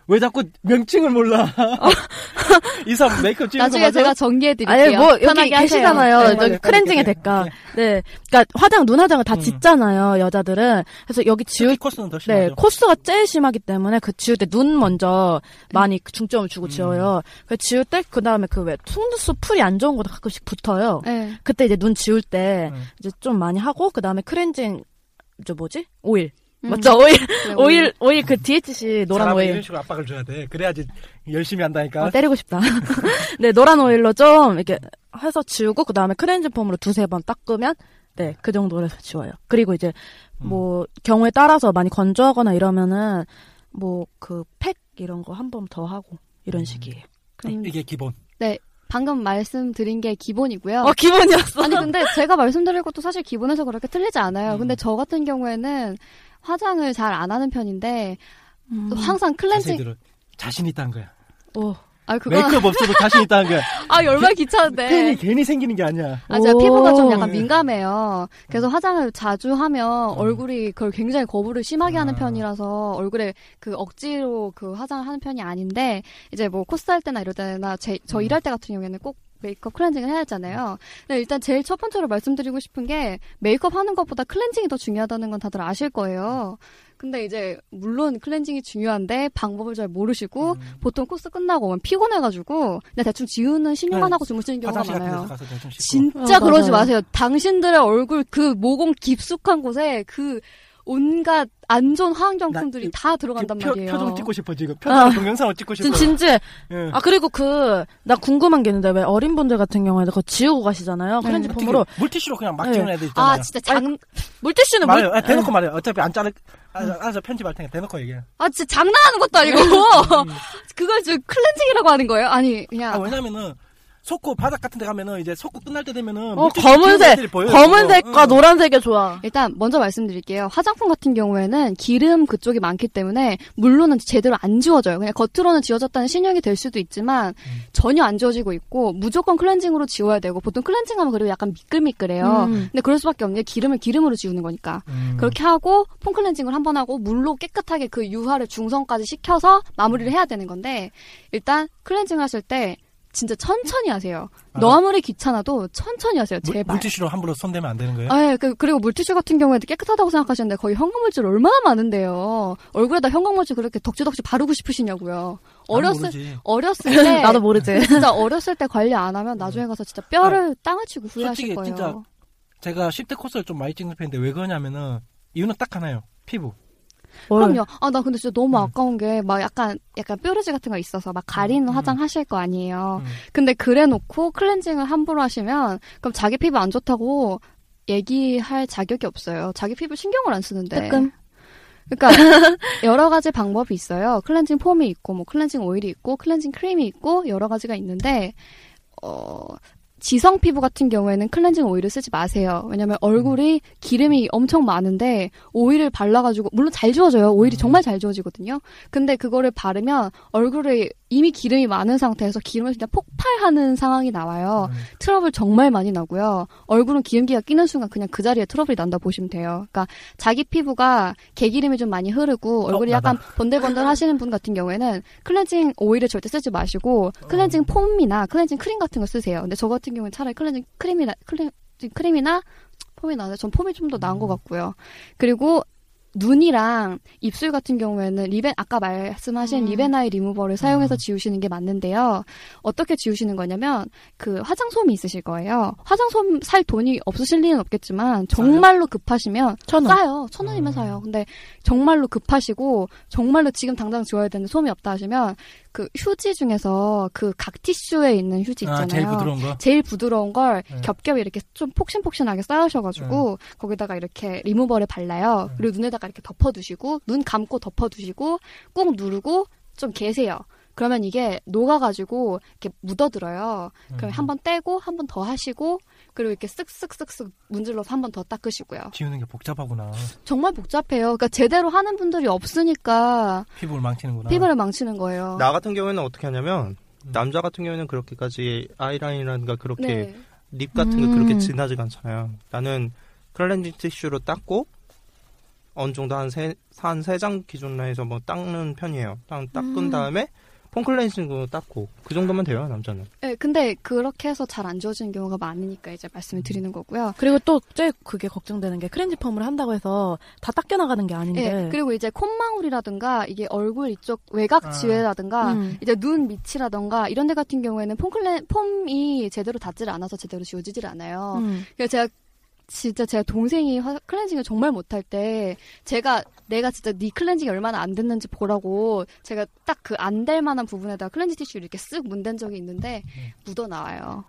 왜 자꾸 명칭을 몰라? 이 사람 메이크업 거 나중에? 제가 정리해 드릴게요. 아니 뭐 여기 계시잖아요. 네, 저기 네, 대가. 네. 네, 그러니까 화장 눈 화장을 다 음. 짓잖아요. 여자들은. 그래서 여기 지울 코스는 더 네, 심하죠. 코스가 제일 심하기 때문에 그 지울 때 눈 먼저 네. 많이 중점을 주고 음. 지워요. 그 지울 때 그다음에 그 왜 속눈썹 풀이 안 좋은 것도 가끔씩 붙어요. 네. 그때 이제 눈 지울 때 음. 이제 좀 많이 하고 그다음에 클렌징 저 뭐지? 오일. 음. 맞죠? 오일. 그래, 오일 오일 그 DHC 노란 오일. 이런 식으로 압박을 줘야 돼. 그래야지 열심히 한다니까. 어, 때리고 싶다. 네, 노란 오일로 좀 이렇게 해서 지우고 그 다음에 클렌징 폼으로 두세 번 닦으면 네, 그 정도로 해서 지워요. 그리고 이제 음. 뭐 경우에 따라서 많이 건조하거나 이러면은 뭐 그 팩 이런 거 한 번 더 하고 이런 음. 식이에요. 그럼 이게 기본. 방금 말씀드린 게 기본이고요. 어, 기본이었어. 아니 근데 제가 말씀드릴 것도 사실 기본에서 그렇게 틀리지 않아요. 음. 근데 저 같은 경우에는 화장을 잘 안 하는 편인데 음. 항상 클렌징 들어. 자신 있다는 거야. 오. 아 그거 메이크업 없어도 자신 있다는 거야. 아 얼마나 귀찮은데. 괜히 괜히 생기는 게 아니야. 아, 제가 오. 피부가 좀 약간 네. 민감해요. 그래서 화장을 자주 하면 음. 얼굴이 그걸 굉장히 거부를 심하게 하는 아. 편이라서 얼굴에 그 억지로 그 화장을 하는 편이 아닌데 이제 뭐 코스 할 때나 이럴 때나 제, 저 음. 일할 때 같은 경우에는 꼭 메이크업 클렌징을 해야 하잖아요. 근데 일단 제일 첫 번째로 말씀드리고 싶은 게 메이크업 하는 것보다 클렌징이 더 중요하다는 건 다들 아실 거예요. 근데 이제 물론 클렌징이 중요한데 방법을 잘 모르시고 음. 보통 코스 끝나고 오면 피곤해가지고 그냥 대충 지우는 신용만 네. 하고 주무시는 경우가 많아요. 진짜 어, 그러지. 마세요. 당신들의 얼굴 그 모공 깊숙한 곳에 그 온갖 안 좋은 화학용품들이 나- 다 들어간단 표, 말이에요. 표정 찍고 싶어 지금. 표정 동영상을 찍고 싶어. 진, 진짜 예. 아 그리고 그 나 궁금한 게 있는데 왜 어린 분들 같은 경우에는 그거 지우고 가시잖아요. 네. 클렌징 어떻게 폼으로 물티슈로 그냥 막 네. 지우는 애들 있잖아요. 아 진짜 장, 물티슈는 말해요. 물 아, 대놓고 말해요. 어차피 안 자를 알아서, 알아서 편집할 테니까 대놓고 얘기해. 아 진짜 장난하는 것도 아니고 그걸 지금 클렌징이라고 하는 거예요? 아니 그냥 아, 왜냐면은 속고 바닥 같은 데 가면은 이제 속고 끝날 때 되면은 어 검은색 보여요, 검은색과 그거. 응. 노란색이 좋아. 일단 먼저 말씀드릴게요. 화장품 같은 경우에는 기름 그쪽이 많기 때문에 물로는 제대로 안 지워져요. 그냥 겉으로는 지워졌다는 신용이 될 수도 있지만 음. 전혀 안 지워지고 있고 무조건 클렌징으로 지워야 되고 보통 클렌징하면 그리고 약간 미끌미끌해요. 음. 근데 그럴 수밖에 없는 게 기름을 기름으로 지우는 거니까. 음. 그렇게 하고 폼 클렌징을 한 번 하고 물로 깨끗하게 그 유화를 중성까지 식혀서 마무리를 해야 되는 건데 일단 클렌징 하실 때 진짜 천천히 하세요. 아. 너 아무리 귀찮아도 천천히 하세요. 물, 제발. 물 티슈로 함부로 손대면 안 되는 거예요? 아, 예, 그, 그리고 물티슈 같은 경우에도 깨끗하다고 생각하시는데 거의 형광물질 얼마나 많은데요. 얼굴에다 형광물질 그렇게 덕지덕지 바르고 싶으시냐고요. 난 어렸을. 어렸을 때. 나도 모르지. 진짜 어렸을 때 관리 안 하면 나중에 가서 진짜 뼈를 땅을 치고 후회하실 솔직히 거예요. 진짜 제가 10대 코스를 좀 많이 찍는 편인데 왜 그러냐면은 이유는 딱 하나예요. 피부. 그럼요. 아, 나 근데 진짜 너무 음. 아까운 게, 막 약간, 약간 뾰루지 같은 거 있어서 막 가리는 음. 화장 하실 거 아니에요. 음. 근데 그래 놓고 클렌징을 함부로 하시면, 그럼 자기 피부 안 좋다고 얘기할 자격이 없어요. 자기 피부 신경을 안 쓰는데. 뜨끔. 그러니까 여러 가지 방법이 있어요. 클렌징 폼이 있고 뭐 클렌징 오일이 있고 클렌징 크림이 있고 여러 가지가 있는데 어 지성 피부 같은 경우에는 클렌징 오일을 쓰지 마세요. 왜냐면 얼굴이 기름이 엄청 많은데 오일을 발라가지고 물론 잘 지워져요. 오일이 정말 잘 지워지거든요. 근데 그거를 바르면 얼굴에 이미 기름이 많은 상태에서 기름을 그냥 폭발하는 상황이 나와요. 음. 트러블 정말 많이 나고요. 얼굴은 기름기가 끼는 순간 그냥 그 자리에 트러블이 난다 보시면 돼요. 그러니까 자기 피부가 개기름이 좀 많이 흐르고 얼굴이 어, 약간 번들번들 하시는 분 같은 경우에는 클렌징 오일을 절대 쓰지 마시고 클렌징 폼이나 클렌징 크림 같은 거 쓰세요. 근데 저 같은 경우는 차라리 클렌징 크림이나 클렌징 크림이나 폼이 나는데 전 폼이 좀 더 나은 것 같고요. 그리고 눈이랑 입술 같은 경우에는 lip and 아까 말씀하신 음. lip and eye 리무버를 사용해서 음. 지우시는 게 맞는데요. 어떻게 지우시는 거냐면 그 화장솜이 있으실 거예요. 화장솜 살 돈이 없으실 리는 없겠지만 정말로 급하시면 천 원. 싸요. 천 원이면 음. 사요. 근데 정말로 급하시고 정말로 지금 당장 지워야 되는데 솜이 없다 하시면 그 휴지 중에서 그 각 티슈에 있는 휴지 있잖아요. 아, 제일 부드러운 거. 제일 부드러운 걸 네. 겹겹이 이렇게 좀 폭신폭신하게 쌓으셔가지고 거기다가 이렇게 리무버를 발라요. 네. 그리고 눈에다가 이렇게 덮어두시고 눈 감고 덮어두시고 꾹 누르고 좀 계세요. 그러면 이게 녹아가지고 이렇게 묻어들어요. 그럼 음. 한번 떼고 한 번 더 하시고 그리고 이렇게 쓱쓱쓱쓱 문질러서 한 번 더 닦으시고요. 지우는 게 복잡하구나. 정말 복잡해요. 그러니까 제대로 하는 분들이 없으니까 피부를 망치는구나. 피부를 망치는 거예요. 나 같은 경우에는 어떻게 하냐면 음. 남자 같은 경우에는 그렇게까지 아이라인이라든가 그렇게 네. 립 같은 거 음. 그렇게 진하지가 않잖아요. 나는 클렌징 티슈로 닦고 어느 정도 한 세 한 세 장 기준으로 해서 뭐 닦는 편이에요. 딱 닦은 음. 다음에 폼 클렌징으로 닦고 그 정도면 돼요 남자는. 네, 근데 그렇게 해서 잘 안 지워지는 경우가 많으니까 이제 말씀을 드리는 거고요. 그리고 또 제일 그게 걱정되는 게 크렌지 펌을 한다고 해서 다 닦여 나가는 게 아닌데. 예, 그리고 이제 콧망울이라든가 이게 얼굴 이쪽 외곽 아. 지회라든가 음. 이제 눈 밑이라든가 이런 데 같은 경우에는 폼클레 폼이 제대로 닿질 않아서 제대로 지워지질 않아요. 음. 그래서 제가 진짜 제가 동생이 화- 클렌징을 정말 못할 때 제가 내가 진짜 네 클렌징이 얼마나 안 됐는지 보라고 제가 딱 그 안 될 만한 부분에다 클렌징 티슈를 이렇게 쓱 문댄 적이 있는데 묻어 나와요.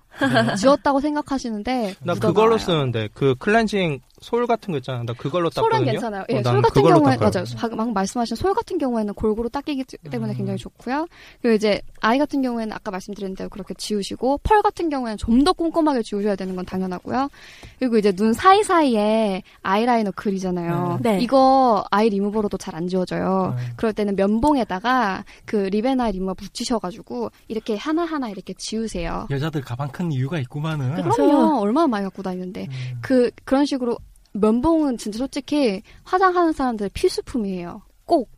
지웠다고 생각하시는데 나 묻어 그걸로. 쓰는데 그 클렌징 솔 같은 거 있잖아. 나 그걸로 솔은 닦거든요. 괜찮아요. 어, 예, 난솔 같은 경우에 닦아요. 맞아요. 방금 방금 말씀하신 솔 같은 경우에는 골고루 닦이기 때문에 음. 굉장히 좋고요. 그리고 이제 아이 같은 경우에는 아까 말씀드린 대로 그렇게 지우시고 펄 같은 경우에는 좀 더 꼼꼼하게 지우셔야 되는 건 당연하고요. 그리고 이제 눈 사이 사이에 아이라이너 그리잖아요. 네. 이거 eye 리무버로도 잘 안 지워져요. 네. 그럴 때는 면봉에다가 그 lip and eye 리무버 붙이셔가지고 이렇게 하나 하나 이렇게 지우세요. 여자들 가방 큰 이유가 있구만은. 그럼요. 얼마나 많이 갖고 다니는데. 음. 그 그런 식으로 면봉은 진짜 솔직히 화장하는 사람들 필수품이에요. 꼭.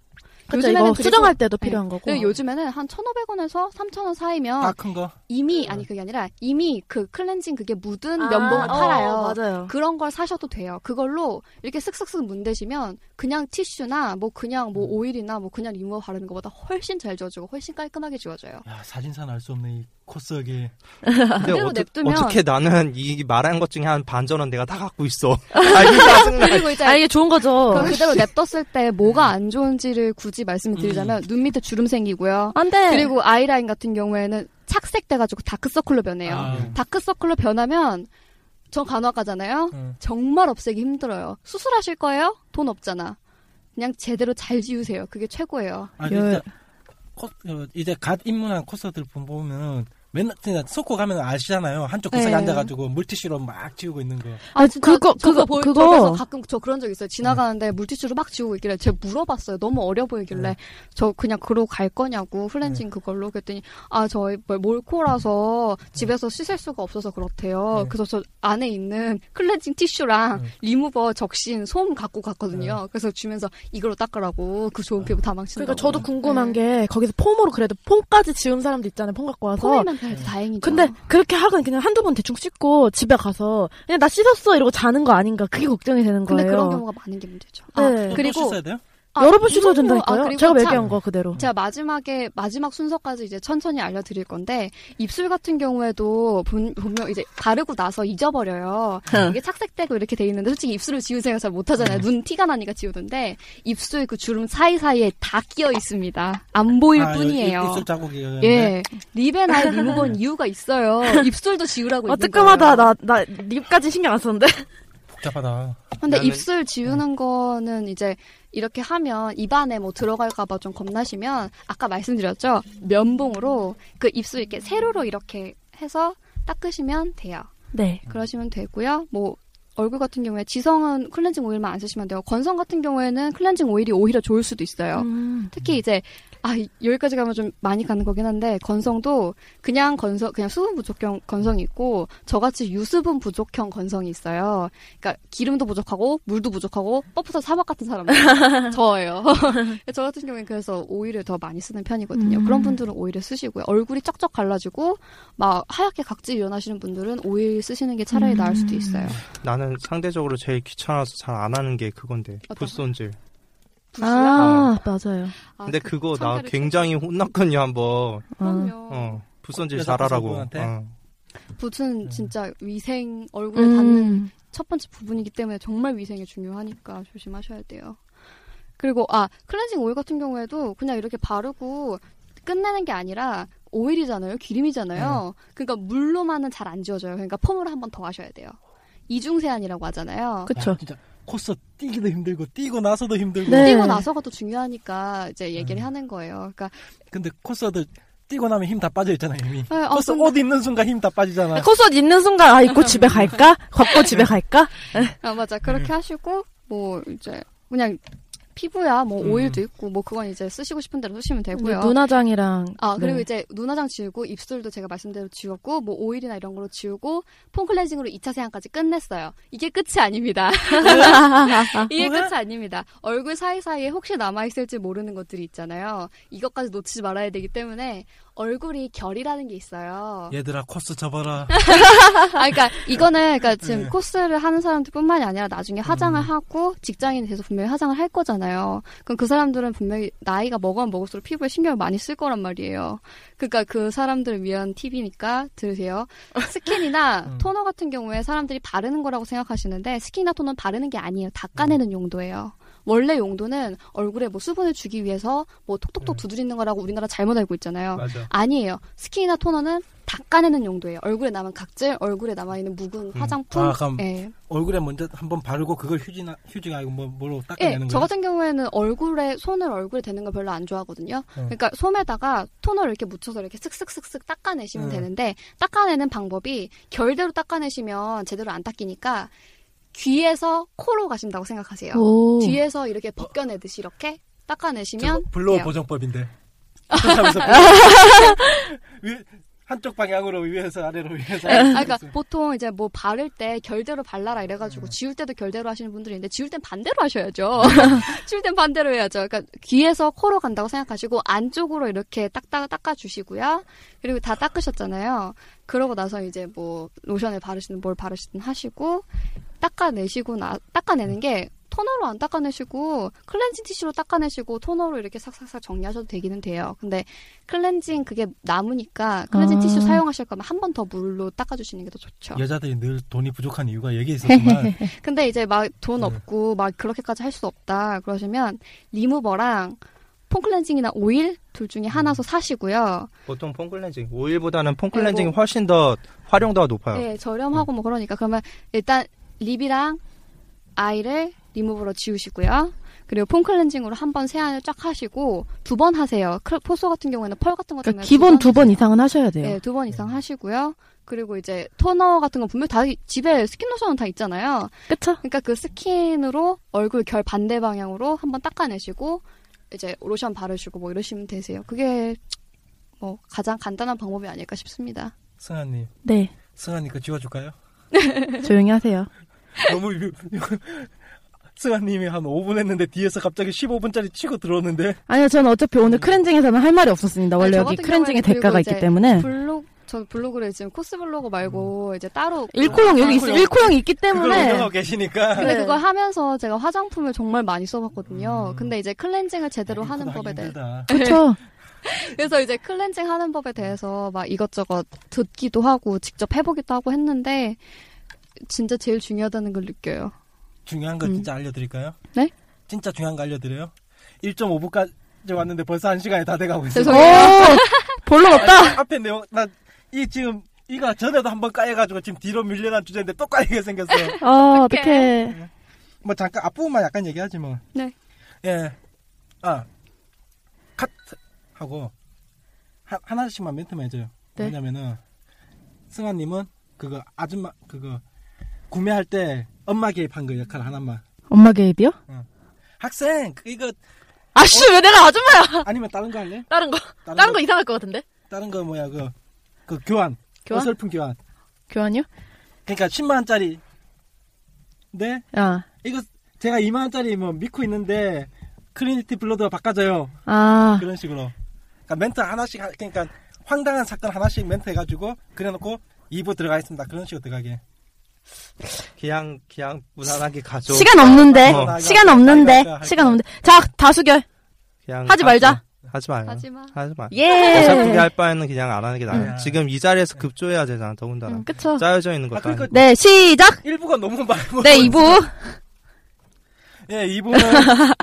그쵸, 이거 그리고- 수정할 때도 네. 필요한 거고. 그리고 요즘에는 한 1,500원에서 3,000원 사이면 딱큰 거. 이미 아니 그게 아니라 이미 그 클렌징 그게 묻은 아, 면봉을 어, 팔아요. 맞아요. 그런 걸 사셔도 돼요. 그걸로 이렇게 쓱쓱쓱 문대시면 그냥 티슈나 뭐 그냥 뭐 오일이나 뭐 그냥 리무버 바르는 것보다 훨씬 잘 지워지고 훨씬 깔끔하게 지워져요. 야, 사진사는 알 수 없네. 이 코스하게. 근데 그대로 어떠, 냅두면- 어떻게 나는 이 말한 것 중에 한 반전은 내가 다 갖고 있어. 아. 그리고 이제 아 이게 좋은 거죠. 그 그대로 냅뒀을 때 뭐가 안 좋은지를 굳이 말씀을 드리자면 눈 밑에 주름 생기고요. 안 돼. 그리고 아이라인 같은 경우에는 착색돼가지고 다크서클로 변해요. 아. 다크서클로 변하면 전 간호학과잖아요. 응. 정말 없애기 힘들어요. 수술하실 거예요? 돈 없잖아. 그냥 제대로 잘 지우세요. 그게 최고예요. 아, 코, 어, 이제 갓 입문한 코스들 보면 맨날 그냥 속고 가면 아시잖아요. 한쪽 구석에 네. 앉아가지고 물티슈로 막 지우고 있는 거. 아, 그거, 저 그거, 보- 그거. 가끔 저 그런 적 있어요. 지나가는데 물티슈로 막 지우고 있길래 제가 물어봤어요. 너무 어려 보이길래 네. 저 그냥 그러고 갈 거냐고 클렌징 그걸로 그랬더니 아 저희 뭐 몰코라서 집에서 씻을 수가 없어서 그렇대요. 네. 그래서 저 안에 있는 클렌징 티슈랑 네. 리무버 적신 솜 갖고 갔거든요. 그래서 주면서 이걸로 닦으라고 그 좋은 피부 다 망친다고. 그러니까 저도 궁금한 네. 게 거기서 폼으로 그래도 폼까지 지운 사람도 있잖아요. 폼 갖고 와서. 폼이면 그래도 다행이죠. 근데 그렇게 하고 그냥 한두 번 대충 씻고 집에 가서 그냥 나 씻었어 이러고 자는 거 아닌가 그게 걱정이 되는 거예요. 근데 그런 경우가 많은 게 문제죠. 아, 네. 또 그리고 씻어야 돼요? 아, 여러 번 씻어야. 된다니까요. 아, 제가 참- 얘기한 거 그대로. 제가 마지막에 마지막 순서까지 이제 천천히 알려드릴 건데 입술 같은 경우에도 본, 보면 이제 바르고 나서 잊어버려요. 이게 착색되고 이렇게 돼 있는데 솔직히 입술을 지우세요 잘 못하잖아요. 눈 티가 나니까 지우는데 입술 그 주름 사이 사이에 다 끼어 있습니다. 안 보일 아, 뿐이에요. 입- 입술 자국이. 예, 립앤 아이 리무버는 이유가 있어요. 입술도 지우라고. 아 뜨끔하다. 거예요. 나나 립까지 신경 안 썼는데. 복잡하다. 근데 나는- 입술 지우는 거는 이제 이렇게 하면 입안에 뭐 들어갈까봐 좀 겁나시면 아까 말씀드렸죠 면봉으로 그 입술 이렇게 세로로 이렇게 해서 닦으시면 돼요. 네. 그러시면 되고요. 뭐 얼굴 같은 경우에 지성은 클렌징 오일만 안 쓰시면 돼요. 건성 같은 경우에는 클렌징 오일이 오히려 좋을 수도 있어요. 음. 특히 이제 아 이- 여기까지 가면 좀 많이 가는 거긴 한데 건성도 그냥 건성 그냥 수분 부족형 건성이 있고 저같이 유수분 부족형 건성이 있어요. 그러니까 기름도 부족하고 물도 부족하고 뻣뻣한 사막 같은 사람들 저예요. 저 같은 경우에 그래서 오일을 더 많이 쓰는 편이거든요. 음. 그런 분들은 오일을 쓰시고요. 얼굴이 쩍쩍 갈라지고 막 하얗게 각질 일어나시는 분들은 오일 쓰시는 게 차라리 나을 수도 있어요. 나는 상대적으로 제일 귀찮아서 잘 안 하는 게 그건데 어떤 붓손질. 아, 맞아요. 아, 근데 그 그거 나 굉장히 혼났거든요 한번. 어. 그럼요. 어 붓손질 여자 잘하라고. 어. 붓은 진짜 위생 얼굴에 닿는 음. 첫 번째 부분이기 때문에 정말 위생이 중요하니까 조심하셔야 돼요. 그리고 아 클렌징 오일 같은 경우에도 그냥 이렇게 바르고 끝내는 게 아니라 오일이잖아요, 기름이잖아요. 그러니까 물로만은 잘 안 지워져요. 그러니까 폼으로 한 번 더 하셔야 돼요. 이중 세안이라고 하잖아요. 그쵸. 아, 진짜 코스 뛰기도 힘들고 뛰고 나서도 힘들고. 네. 뛰고 나서가 또 중요하니까 이제 얘기를 하는 거예요. 그러니까 근데 코스들 뛰고 나면 힘 다 빠져 있잖아요 이미. 아, 아, 코스 근데- 옷 입는 순간 힘 다 빠지잖아. 콧옷 있는 순간, 아, 입고 집에 갈까? 걷고 집에 갈까? 아, 맞아. 그렇게 하시고, 뭐, 이제, 그냥, 피부야, 뭐, 음. 오일도 있고, 뭐, 그건 이제 쓰시고 싶은 대로 쓰시면 되고요. 눈화장이랑. 아, 그리고 네. 이제, 눈화장 지우고, 입술도 제가 말씀대로 지웠고, 뭐, 오일이나 이런 걸로 지우고, 폼 클렌징으로 2차 세안까지 끝냈어요. 이게 끝이 아닙니다. 이게 끝이 아닙니다. 얼굴 사이사이에 혹시 남아 있을지 모르는 것들이 있잖아요. 이것까지 놓치지 말아야 되기 때문에, 얼굴이 결이라는 게 있어요. 얘들아 코스 접어라. 아, 그러니까 이거는 그러니까 지금 네. 코스를 하는 사람들뿐만이 아니라 나중에 화장을 하고 직장인이 돼서 분명히 화장을 할 거잖아요. 그럼 그 사람들은 분명히 나이가 먹으면 먹을수록 피부에 신경을 많이 쓸 거란 말이에요. 그러니까 그 사람들을 위한 팁이니까 들으세요. 스킨이나 음. 토너 같은 경우에 사람들이 바르는 거라고 생각하시는데 스킨이나 토너는 바르는 게 아니에요. 닦아내는 용도예요. 원래 용도는 얼굴에 뭐 수분을 주기 위해서 뭐 톡톡톡 네. 두드리는 거라고 우리나라 잘못 알고 있잖아요. 맞아. 아니에요. 스킨이나 토너는 닦아내는 용도예요. 얼굴에 남은 각질, 얼굴에 남아있는 묵은 화장품. 아, 그럼 예. 얼굴에 먼저 한번 바르고 그걸 휴지나 휴지가 아니고 뭐 뭐로 예, 닦아내는 저 거예요. 같은 경우에는 얼굴에, 손을 얼굴에 대는 걸 별로 안 좋아하거든요. 그러니까 솜에다가 토너를 이렇게 묻혀서 이렇게 슥슥슥슥 닦아내시면 네. 되는데, 닦아내는 방법이 결대로 닦아내시면 제대로 안 닦이니까 귀에서 코로 가신다고 생각하세요. 오. 귀에서 이렇게 벗겨내듯이 이렇게 닦아내시면 블로우 돼요. 보정법인데. 한쪽 방향으로 위에서 아래로 위에서 아, 아래로 그러니까. 보통 이제 뭐 바를 때 결대로 발라라 이래가지고 네. 지울 때도 결대로 하시는 분들이 있는데 지울 땐 반대로 하셔야죠. 지울 땐 반대로 해야죠. 그러니까 귀에서 코로 간다고 생각하시고 안쪽으로 이렇게 딱딱 닦아주시고요. 그리고 다 닦으셨잖아요. 그러고 나서 이제 뭐 로션을 바르시든 뭘 바르시든 하시고 닦아내시고 나 닦아내는 게 토너로 안 닦아내시고 클렌징 티슈로 닦아내시고 토너로 이렇게 싹싹싹 정리하셔도 되기는 돼요. 근데 클렌징 그게 남으니까 클렌징 아. 티슈 사용하실 거면 한 번 더 물로 닦아주시는 게 더 좋죠. 여자들이 늘 돈이 부족한 이유가 여기에 있었지만 근데 이제 막 돈 네. 없고 막 그렇게까지 할 수 없다 그러시면 리무버랑 폼 클렌징이나 오일 둘 중에 하나서 사시고요. 보통 폼클렌징 오일보다는 폼클렌징이 네, 뭐. 훨씬 더 활용도가 높아요. 네, 저렴하고 뭐 그러니까 그러면 일단 lip이랑 eye를 리무버로 지우시고요. 그리고 폼 클렌징으로 한 번 세안을 쫙 하시고 두 번 하세요. 클- 포소 같은 경우에는 펄 같은 거 그러니까 때문에 기본 두 번. 이상은 하셔야 돼요. 네, 두 번 이상 하시고요. 그리고 이제 토너 같은 거 분명 다 집에 스킨 로션은 다 있잖아요. 그쵸? 그러니까 그 스킨으로 얼굴 결 반대 방향으로 한번 닦아내시고 이제 로션 바르시고 뭐 이러시면 되세요. 그게 뭐 가장 간단한 방법이 아닐까 싶습니다. 승아님, 네. 승아님 거 지워줄까요? 조용히 하세요. 너무 유- 승아님이 한 5분 했는데 뒤에서 갑자기 15분짜리 치고 들어오는데 아니요, 저는 어차피 오늘 크렌징에서는 할 말이 없었습니다. 원래 저 여기 크렌징의 대가가 있기 때문에. 블로그 저 블로그를 지금 코스 블로그 말고 이제 따로 일코형 여기 있어. 일코형. 일코형 있기 그걸 때문에. 운영하고 계시니까 근데 네. 그걸 하면서 제가 화장품을 정말 많이 써봤거든요. 음. 근데 이제 클렌징을 제대로 하는 법에 대해. 그쵸. 그래서 이제 클렌징 하는 법에 대해서 막 이것저것 듣기도 하고 직접 해보기도 하고 했는데 진짜 제일 중요하다는 걸 느껴요. 중요한 거 음. 진짜 알려드릴까요? 네? 진짜 중요한 거 알려드려요? 1.5부까지 왔는데 벌써 한 시간이 다 돼가고 있어요. 죄송해요. 오! 볼록 없다! 앞에 내용 나이 지금 이거 전에도 한번 까여가지고 지금 뒤로 밀려난 주제인데 또 까이게 생겼어. 어, 어떡해. 뭐 잠깐 앞부분만 약간 얘기하지 뭐. 네. 예. 아. 컷 하고 하, 하나씩만 멘트만 해줘요. 네. 왜냐면은 승아님은 그거 아줌마 그거 구매할 때 엄마 개입한 거 역할 하나만. 엄마 개입이요? 학생 그 이거 아씨, 왜 내가 아줌마야? 아니면 다른 거 할래? 다른 거. 다른, 다른 거 이상할 것 같은데? 다른 거 뭐야 그 그 교환. 교환? 어설픈 교환. 교환이요? 그러니까 10만 원짜리. 네? 아, 이거 제가 2만 원짜리 뭐 입고 있는데 트리니티 블러드가 바꿔져요. 아, 그런 식으로. 그러니까 멘트 하나씩 하- 그러니까 황당한 사건 하나씩 멘트 해가지고 그래놓고 2부 들어가겠습니다. 그런 식으로 들어가게. 그냥 그냥 무난하게 가죠. 시간 없는데. 어. 시간 없는데. 시간 없는데. 자, 다수결. 그냥 하지 가죠. 말자. 하지 마요. 하지 마. 하지 마. 예. 어설프게 할 바에는 그냥 안 하는 게 나아요. 음. 지금 이 자리에서 급조해야 되잖아. 더군다나 음, 그쵸. 짜여져 있는 아, 것도 그러니까 아니고. 네, 시작! 1부가 너무 말고. 네, 2부. 예, 2부는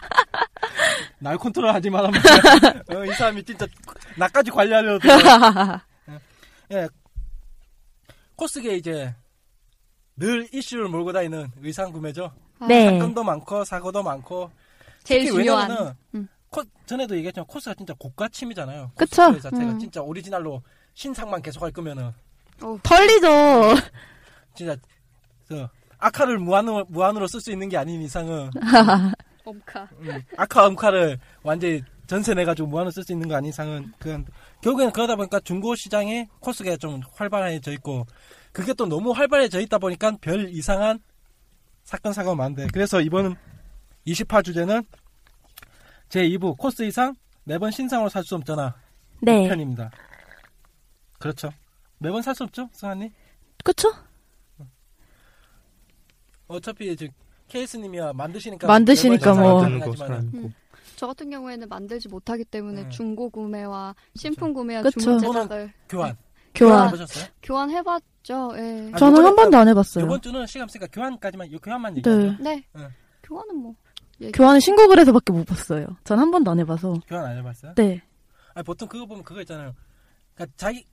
날 컨트롤 하지 말이야. 어, 이 사람이 진짜 나까지 관리하려고. 들어. 예. 코스게 이제 늘 이슈를 몰고 다니는 의상 구매죠. 네. 사건도 많고 사고도 많고 제일 특히 중요한. 왜냐면은 음. 코, 전에도 얘기했지만 코스가 진짜 고가 취미잖아요. 그쵸. 코스프레 자체가 음. 진짜 오리지널로 신상만 계속할 거면은 털리죠. 진짜 저 아카를 무한으로 무한으로 쓸 수 있는 게 아닌 이상은 엄카. 음, 아카 음카를 완전히 전세 내가지고 무한으로 쓸 수 있는 거 아닌 이상은 그건 결국에는 그러다 보니까 중고 시장에 코스가 좀 활발해져 있고 그게 또 너무 활발해져 있다 보니까 별 이상한 사건 사고가 많은데 그래서 이번 20화 주제는 제 2부 코스 이상 매번 신상으로 살 수 없잖아 네. 편입니다. 그렇죠. 매번 살 수 없죠, 승환님? 그쵸? 어차피 이제 케이스님이야 만드시니까 만드시니까 뭐. 사람이고. 저 같은 경우에는 만들지 못하기 때문에 음. 중고 구매와 신품 구매와 그쵸. 주문 제작을 교환 교환. 해보셨어요? 교환 해봤 죠. 예. 아, 저는 한 번도 안 해봤어요. 이번 주는 시간 없으니까 교환까지만 이 교환만 얘기하죠. 네. 네. 응. 교환은 뭐. 얘기- 교환은 신곡을 해서밖에 못 봤어요. 전 한 번도 안 해봐서. 교환 안 해봤어요? 네. 아니, 보통 그거 보면 그거 있잖아요. 그러니까 자기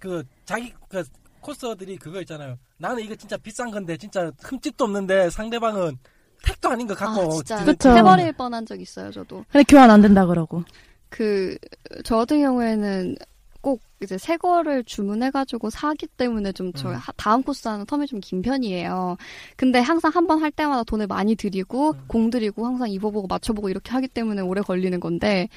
그 자기 그 코스들이 그거 있잖아요. 나는 이거 진짜 비싼 건데 진짜 흠집도 없는데 상대방은 택도 아닌 거 갖고 아, 진짜 그쵸. 해버릴 뻔한 적 있어요, 저도. 근데 교환 안 된다 그러고. 그, 저 같은 경우에는 꼭 이제 새 거를 주문해가지고 사기 때문에 좀저 음. 다음 코스 하는 텀이 좀 긴 편이에요. 근데 항상 한 번 할 때마다 돈을 많이 들이고, 음. 공 들이고, 항상 입어보고 맞춰보고 이렇게 하기 때문에 오래 걸리는 건데,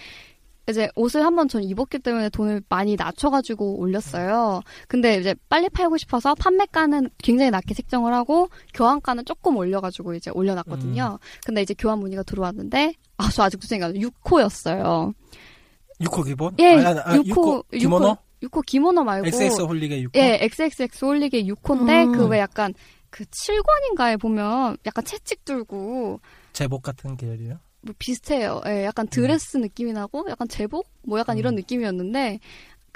이제 옷을 한번 전 입었기 때문에 돈을 많이 낮춰가지고 올렸어요. 근데 이제 빨리 팔고 싶어서 판매가는 굉장히 낮게 책정을 하고 교환가는 조금 올려가지고 이제 올려놨거든요. 근데 이제 교환 문의가 들어왔는데 아 저 아직도 생각나요. 6호였어요. 6호 기본? 예, 아니, 아니, 아니, 6호, 6호 기모노? 6호 기모노 말고 XX 홀릭의 6호? 예, XXX 홀릭의 6호인데 음. 그왜 약간 그 7권인가에 보면 약간 채찍 들고 제복 같은 계열이에요? 뭐 비슷해요. 예, 약간 드레스 느낌이 나고 약간 제복 뭐 약간 이런 음. 느낌이었는데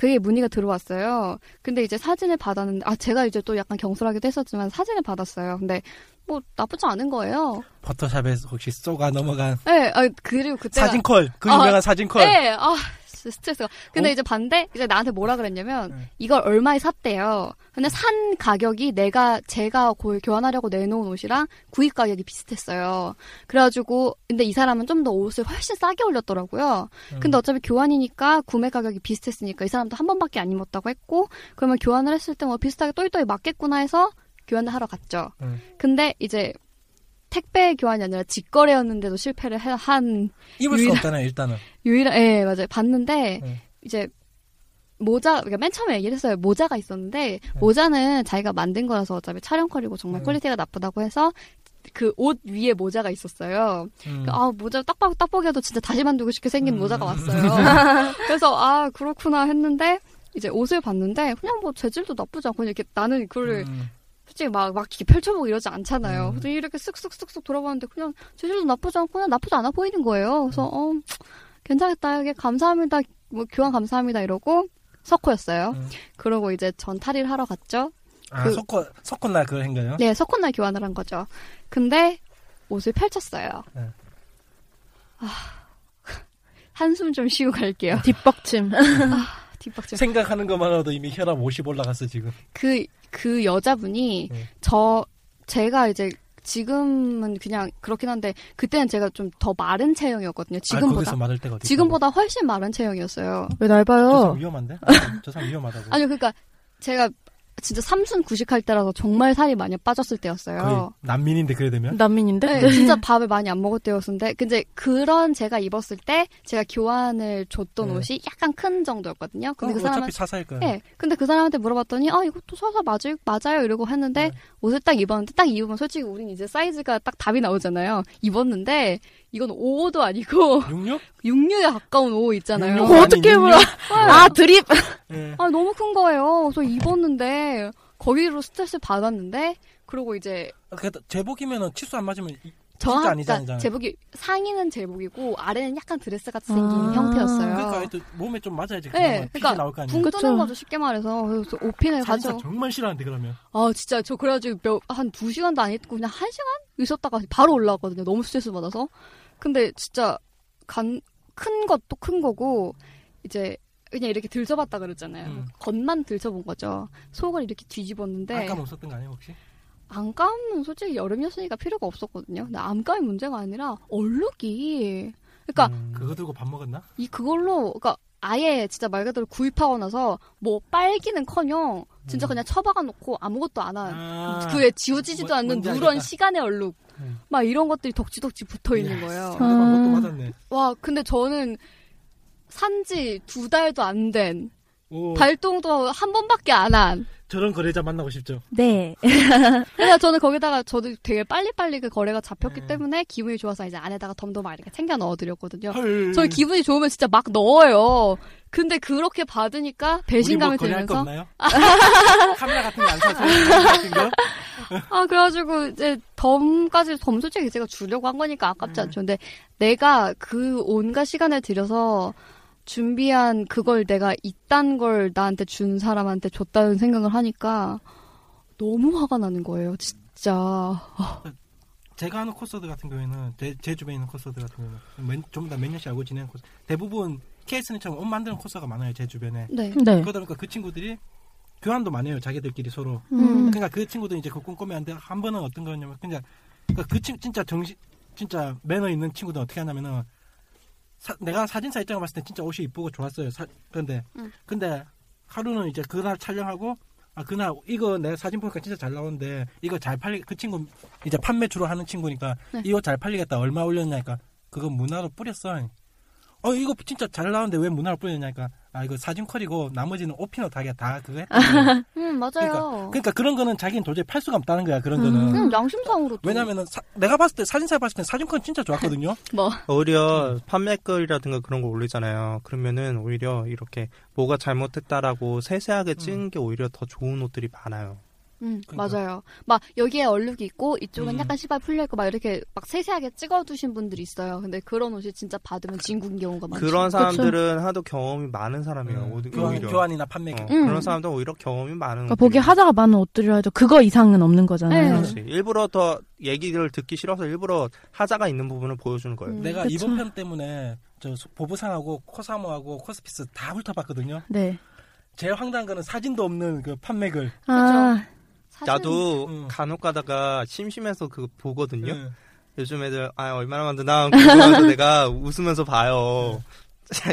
그게 문의가 들어왔어요. 근데 이제 사진을 받았는데 아 제가 이제 또 약간 경솔하기도 했었지만 사진을 받았어요. 근데 뭐 나쁘지 않은 거예요. 포토샵에서 혹시 쏘가 넘어간 예, 아, 그리고 그때가 사진콜 그 아, 유명한 사진콜 네, 아 진짜 스트레스가. 근데 어? 이제 반대 이제 나한테 뭐라 그랬냐면 네. 이걸 얼마에 샀대요. 근데 산 가격이 내가 제가 고 교환하려고 내놓은 옷이랑 구입 가격이 비슷했어요. 그래가지고 근데 이 사람은 좀 더 옷을 훨씬 싸게 올렸더라고요. 음. 근데 어차피 교환이니까 구매 가격이 비슷했으니까 이 사람도 한 번밖에 안 입었다고 했고 그러면 교환을 했을 때 뭐 비슷하게 또이또이 맞겠구나 해서 교환을 하러 갔죠. 음. 근데 이제 택배 교환이 아니라 직거래였는데도 실패를 해- 한 입을 수 유일한- 없잖아요 일단은 유일한, 예, 맞아요. 봤는데, 네. 이제, 모자, 그러니까 맨 처음에 얘기를 했어요. 모자가 있었는데, 네. 모자는 자기가 만든 거라서 어차피 촬영컬이고 정말 음. quality가 나쁘다고 해서, 그 옷 위에 모자가 있었어요. 음. 아, 모자 딱, 봐- 딱 보기에도 진짜 다시 만들고 싶게 생긴 음. 모자가 왔어요. 그래서, 아, 그렇구나 했는데, 이제 옷을 봤는데, 그냥 뭐 재질도 나쁘지 않고, 이렇게 나는 그거를 음. 솔직히 막, 막 이렇게 펼쳐보고 이러지 않잖아요. 음. 그래서 이렇게 쓱쓱쓱쓱 돌아봤는데 그냥 재질도 나쁘지 않고 그냥 나쁘지 않아 보이는 거예요. 그래서, 어, 괜찮겠다. 이게 감사합니다. 뭐, 교환 감사합니다. 이러고 석호였어요. 음. 그러고 이제 전 탈의를 하러 갔죠. 아 그- 석호 석호날 그걸 한 거예요? 네, 석호날 교환을 한 거죠. 근데 옷을 펼쳤어요. 네. 아, 한숨 좀 쉬고 갈게요. 뒷받침. 뒷박질. 생각하는 것만으로도 이미 혈압 50 올라갔어 지금. 그, 그 여자분이, 네. 저, 제가 이제, 지금은 그냥 그렇긴 한데, 그때는 제가 좀 더 마른 체형이었거든요. 아, 지금보다. 거기서 맞을 때가 어디 지금보다 훨씬 마른 체형이었어요. 왜날저 사람 봐요? 위험한데? 저 사람 위험하다고. 아니요, 그러니까, 제가 진짜 삼순 구식할 때라서 정말 살이 많이 빠졌을 때였어요. 난민인데 그래 되면. 난민인데? 네, 진짜 밥을 많이 안 먹을 때였는데, 근데 그런 제가 입었을 때 제가 교환을 줬던 네. 옷이 약간 큰 정도였거든요. 근데 어, 그 사람은 어차피 사사일 거야. 네, 근데 그 사람한테 물어봤더니 아 이것도 사사 맞을 맞아요 이러고 했는데 네. 옷을 딱 입었는데 딱 입으면 솔직히 우린 이제 사이즈가 딱 답이 나오잖아요. 입었는데 이건 5호도 아니고 66? 66에 가까운 5호 있잖아요. 육육? 그거 어떻게 아니, 물어? 아, 드립! 예. 아 너무 큰 거예요. 그래서 입었는데 거기로 스트레스 받았는데 그리고 이제 그래도 제복이면은 치수 안 맞으면 아니잖아, 그러니까. 제복이 상의는 제복이고 아래는 약간 드레스 같이 생긴 아. 형태였어요. 그러니까 몸에 좀 맞아야지. 네, 그러니까 나올 거 아니야. 붕. 뜨는 거죠 쉽게 말해서 그래서 오핀을 가져. 정말 싫어하는데 그러면. 아 진짜 저 그래가지고 몇, 한두 시간도 안 있고 그냥 한 시간 있었다가 바로 올라왔거든요. 너무 스트레스 받아서. 근데 진짜 간 큰 것도 큰 거고 이제 그냥 이렇게 들춰봤다 그랬잖아요. 음. 겉만 들춰본 거죠. 속을 이렇게 뒤집었는데 안감 없었던 거 아니에요 혹시? 안감은 솔직히 여름이었으니까 필요가 없었거든요. 근데 안감이 문제가 아니라 얼룩이 그러니까 음. 그거 들고 밥 먹었나? 이 그걸로 그러니까 아예 진짜 말 그대로 구입하고 나서 뭐 빨기는커녕 진짜 음. 그냥 처박아 놓고 아무것도 안 한. 아, 그에 지워지지도 뭔- 않는 누런. 시간의 얼룩 음. 막 이런 것들이 덕지덕지 붙어 있는 거예요. 아. 맞았네. 와 근데 저는 산지 두 달도 안 된 오, 발동도 한 번밖에 안 한. 저런 거래자 만나고 싶죠. 네. 그래서 저는 거기다가 저도 되게 빨리빨리 그 거래가 잡혔기 네. 때문에 기분이 좋아서 이제 안에다가 덤덤 이렇게 챙겨 넣어드렸거든요. 헐. 저희 기분이 좋으면 진짜 막 넣어요. 근데 그렇게 받으니까 배신감이 뭐 들면서? 카메라 같은 거 안 사서 같은 거? 아 그래가지고 이제 덤까지 덤 솔직히 제가 주려고 한 거니까 아깝지 음. 않죠. 근데 내가 그 온갖 시간을 들여서 준비한 그걸 내가 이딴 걸 나한테 준 사람한테 줬다는 생각을 하니까 너무 화가 나는 거예요. 진짜. 제가 아는 코스들 같은 경우에는 제, 제 주변에 있는 코스들 같은 경우는 전부 다 몇 년씩 알고 지내는 코스 대부분 케이스는처럼 옷 만드는 코스가 많아요 제 주변에 네. 네. 그러다 보니까 그 친구들이 교환도 많이 해요 자기들끼리 서로 음. 그러니까 그 친구들 이제 그 꼼꼼히 하는데 한 번은 어떤 거냐면 그냥 그러니까 그 친, 진짜 정신 진짜 매너 있는 친구들 어떻게 하냐면은 사- 내가 사진사 입장을 봤을 때 진짜 옷이 이쁘고 좋았어요 사- 그런데 응. 근데 하루는 이제 그날 촬영하고 아 그날 이거 내 사진 보니까 진짜 잘 나오는데 이거 잘 팔리 그 친구 이제 판매 주로 하는 친구니까 네. 이거 잘 팔리겠다 얼마 올렸냐니까 그거 문화로 뿌렸어 어 이거 진짜 잘 나오는데 왜 문화로 뿌렸냐니까 아 이거 사진 컬이고 나머지는 오피노 다게 다 그거 했다 음 맞아요. 그러니까 그런 거는 자기는 도저히 팔 수가 없다는 거야 그런 음. 거는 그냥 양심상으로 왜냐면은 사- 내가 봤을 때 사진사에 봤을 때 사진컨 진짜 좋았거든요 뭐 오히려 판매글이라든가 그런 거 올리잖아요. 그러면은 오히려 이렇게 뭐가 잘못했다라고 세세하게 찍은 게 오히려 더 좋은 옷들이 많아요. 음, 그러니까. 맞아요. 막 여기에 얼룩이 있고 이쪽은 음. 약간 시발 풀려 있고 막 이렇게 막 세세하게 찍어두신 분들이 있어요. 근데 그런 옷이 진짜 받으면 진국인 경우가 많죠. 그런 사람들은 하도 경험이 많은 사람이에요. 음, 오히려. 교환, 교환이나 판매 어, 음. 그런 사람들은 오히려 경험이 많은. 그러니까 보기에 옷들이 하자가 많은 옷들이라 해도 그거 이상은 없는 거잖아요. 네. 그렇지. 일부러 더 얘기를 듣기 싫어서 일부러 하자가 있는 부분을 보여주는 거예요. 음. 내가 그쵸. 이번 편 때문에 저 소- 보부상하고 코사모하고 코스피스 다 훑어봤거든요 네. 제일 황당한 거는 사진도 없는 그 판매글 아, 사실 나도 음. 간혹 가다가 심심해서 그거 보거든요. 응. 요즘 애들 아 얼마나 만드나 궁금해서 내가 웃으면서 봐요.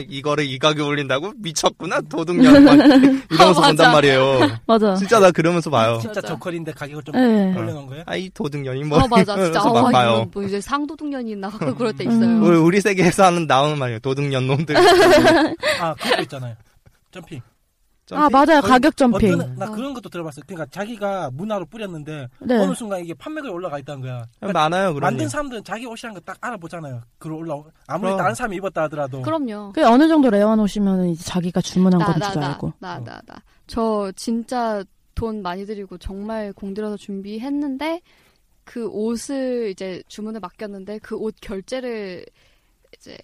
이거를 이 가격 올린다고 미쳤구나 도둑년 막 이러면서 아, 맞아. 본단 말이에요. 맞아. 진짜 나 그러면서 봐요. 진짜. 저컬인데 가격을 좀 네. 올려놓은 거예요? 아이 도둑년이 뭐 어 맞아 진짜 아, 막 봐요. 뭐 이제 상도둑년이 있나 그럴 때 음. 있어요. 우리, 우리 세계에서 하는 나오는 말이에요. 도둑년 놈들. 아 그것도 있잖아요 점핑 아, 맞아요. 가격 점핑. 어떤, 나 그런 것도 들어봤어요 그러니까 자기가 문화로 뿌렸는데 네. 어느 순간 이게 판매글에 올라가 있다는 거야 그러니까 많아요 그런 만든 일. 사람들은 자기 옷이란 거 딱 알아보잖아요 그걸 올라 아무리 그럼. 다른 사람이 입었다 하더라도 그럼요. 그 어느 정도 rare한 옷이면 이제 자기가 주문한 나건나줄나 알고. 나 나 나. 저 진짜 돈 많이 들이고 정말 공들여서 준비했는데 그 옷을 이제 주문을 맡겼는데 그 옷 결제를 이제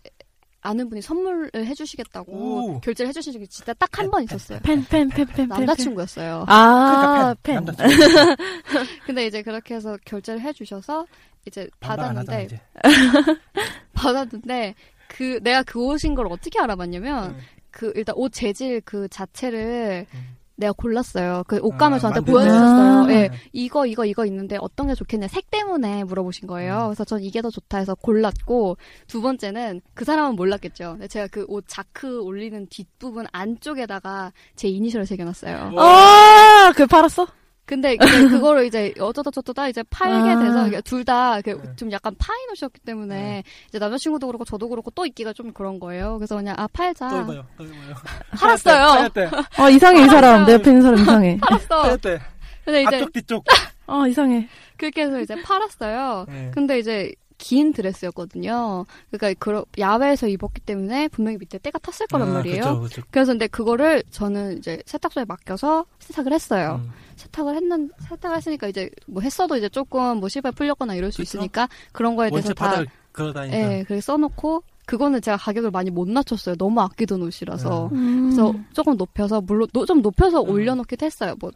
아는 분이 선물을 해주시겠다고 오. 결제를 해주신 적이 진짜 딱 한 번 있었어요. 팬, 팬, 팬, 팬, 팬. 남자친구였어요. 아, 그러니까 팬. 남자친구 근데 이제 그렇게 해서 결제를 해주셔서 이제 받았는데 이제. 받았는데 그 내가 그 옷인 걸 어떻게 알아봤냐면 응. 그 일단 옷 재질 그 자체를 음. 내가 골랐어요. 그 옷감을 아, 저한테 보여주셨어요. 아. 예, 이거 이거 이거 있는데 어떤 게 좋겠냐 색 때문에 물어보신 거예요. 음. 그래서 전 이게 더 좋다 해서 골랐고 두 번째는 그 사람은 몰랐겠죠. 제가 그 옷 자크 올리는 뒷부분 안쪽에다가 제 이니셜을 새겨놨어요. 뭐, 아, 그 팔았어? 근데 그거를 이제 어쩌다 저쩌다 이제 팔게 아. 돼서 둘다 네. 좀 약간 파인 옷이었기 때문에 이제 남자친구도 그렇고 저도 그렇고 또 입기가 좀 그런 거예요. 그래서 그냥 아 팔자. 또 입어요. 또 입어요. 팔았어요. 때, 어, 이상해, 이 사람. 내 옆에 있는 사람 이상해. 팔았어. 때, 근데 이제 앞쪽 뒤쪽. 어, 이상해. 그렇게 해서 이제 팔았어요. 네. 근데 이제 긴 드레스였거든요. 그러니까 그러, 야외에서 입었기 때문에 분명히 밑에 때가 탔을 거란 아, 말이에요. 그쵸, 그쵸. 그래서 근데 그거를 저는 이제 세탁소에 맡겨서 세탁을 했어요. 음. 세탁을 했는 세탁을 했으니까 이제 뭐 했어도 이제 조금 뭐 실발 풀렸거나 이럴 수 그쵸? 있으니까 그런 거에 대해서 다 걸어다니까. 예, 그렇게 써놓고 그거는 제가 가격을 많이 못 낮췄어요. 너무 아끼던 옷이라서. 음. 그래서 조금 높여서 물론 노- 좀 높여서 음. 올려놓기도 했어요. 뭐,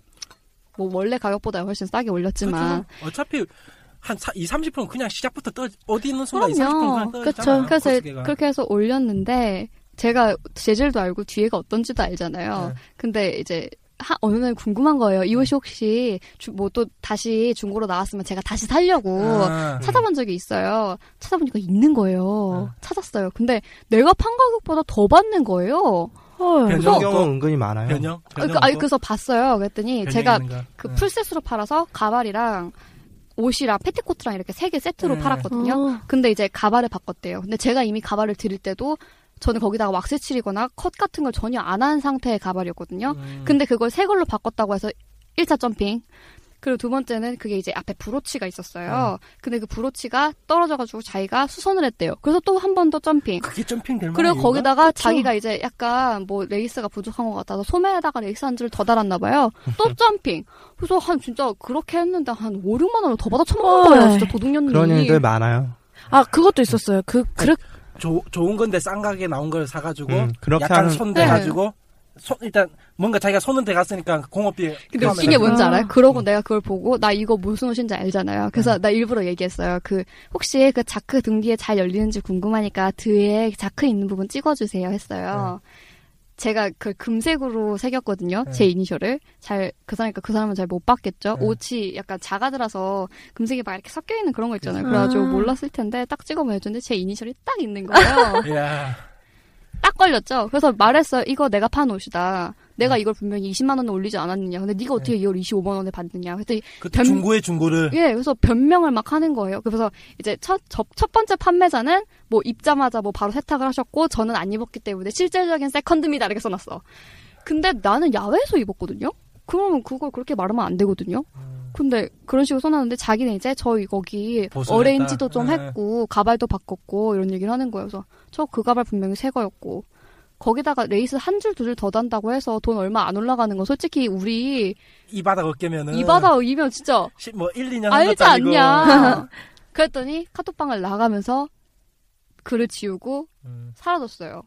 뭐 원래 가격보다 훨씬 싸게 올렸지만 그쵸? 어차피 한 2, 30%는 그냥 시작부터 떠, 어디 있는 순간 2, 30%는 그럼요. 그냥. 그래서 코스계가. 그렇게 해서 올렸는데 제가 재질도 알고 뒤에가 어떤지도 알잖아요. 네. 근데 이제 하, 어느 날 궁금한 거예요. 이 옷이 혹시 뭐 또 다시 중고로 나왔으면 제가 다시 살려고 아, 찾아본 적이 있어요. 찾아보니까 있는 거예요. 네. 찾았어요. 근데 내가 판 가격보다 더 받는 거예요. 헐. 변- 그런 없고. 경우 은근히 많아요. 변형? 아, 변형 그, 아니, 없고? 그래서 봤어요. 그랬더니 변형 제가 있는가? 그 네. 풀셋으로 팔아서 가발이랑 옷이랑 패티코트랑 이렇게 세 개 세트로 네. 팔았거든요. 어. 근데 이제 가발을 바꿨대요. 근데 제가 이미 가발을 드릴 때도 저는 거기다가 왁스 칠이거나 컷 같은 걸 전혀 안 한 상태의 가발이었거든요. 음. 근데 그걸 새 걸로 바꿨다고 해서 1차 점핑. 그리고 두 번째는 그게 이제 앞에 브로치가 있었어요. 근데 그 브로치가 떨어져가지고 자기가 수선을 했대요. 그래서 또 한 번 더 점핑. 그게 jumping 될 그리고? 거기다가 자기가 이제 약간 뭐 레이스가 부족한 것 같아서 소매에다가 레이스 한 줄을 더 달았나 봐요. 또 jumping. 그래서 한 진짜 그렇게 했는데 한 5, 6만 원을 더 받아 처먹는 거예요. 진짜 도둑년이. 그런 일들 많아요. 아, 그것도 있었어요. 그, 그, 조, 좋은 건데 싼 가에 나온 걸 사가지고 음, 그렇게 약간 하는 손 네. 대가지고 손 일단 뭔가 자기가 손은 대갔으니까 공임비 근데. 웃긴 게 뭔지 아. 알아요? 그러고 내가 그걸 보고 나 이거 무슨 옷인지 알잖아요. 그래서 나 일부러 얘기했어요. 그 혹시 그 자크 등 뒤에 잘 열리는지 궁금하니까 뒤에 자크 있는 부분 찍어주세요 했어요. 제가 그 금색으로 새겼거든요. 네. 제 이니셜을 잘 그 사람이니까 그 사람은 잘 못 봤겠죠. 네. 옷이 약간 작아들어서 금색이 막 이렇게 섞여 있는 그런 거 있잖아요. 아. 그래가지고 몰랐을 텐데 딱 찍어 보여줬는데 제 이니셜이 딱 있는 거예요. 딱 걸렸죠. 그래서 말했어요. 이거 내가 판 옷이다. 내가 이걸 분명히 20만 원에 올리지 않았느냐. 근데 네가 어떻게 이걸 25만 원에 받느냐. 그랬더니 변- 중고의 중고를 예, 그래서 변명을 막 하는 거예요. 그래서 이제 첫, 첫, 첫 번째 판매자는 뭐 입자마자 뭐 바로 세탁을 하셨고 저는 안 입었기 때문에 실질적인 세컨드입니다. 이렇게 써놨어. 근데 나는 야외에서 입었거든요? 그러면 그걸 그렇게 말하면 안 되거든요? 근데 그런 식으로 써놨는데 자기는 이제 저희 거기 보수를 arrange도. 좀 네. 했고 가발도 바꿨고 이런 얘기를 하는 거예요. 그래서 저 그 가발 분명히 새 거였고 거기다가 레이스 한 줄 두 줄 더 단다고 해서 돈 얼마 안 올라가는 거 솔직히 우리 이 바닥 어깨면은 이 바다 이면 진짜 시- 뭐 1, 2년 한 알지 않냐. 그랬더니 카톡방을 나가면서 글을 지우고 음, 사라졌어요.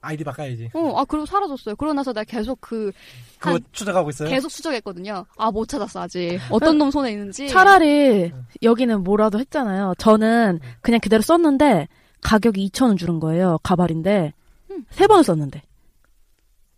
아이디 바꿔야지 어, 아 그리고 사라졌어요. 그러고 나서 내가 계속 그 그거 한- 추적하고 있어요 계속 수정했거든요. 아 못 찾았어 아직. 어떤 놈 손에 있는지. 차라리 여기는 뭐라도 했잖아요. 저는 그냥 그대로 썼는데 가격이 2,000원 주는 거예요. 가발인데 음. 세 번을 썼는데.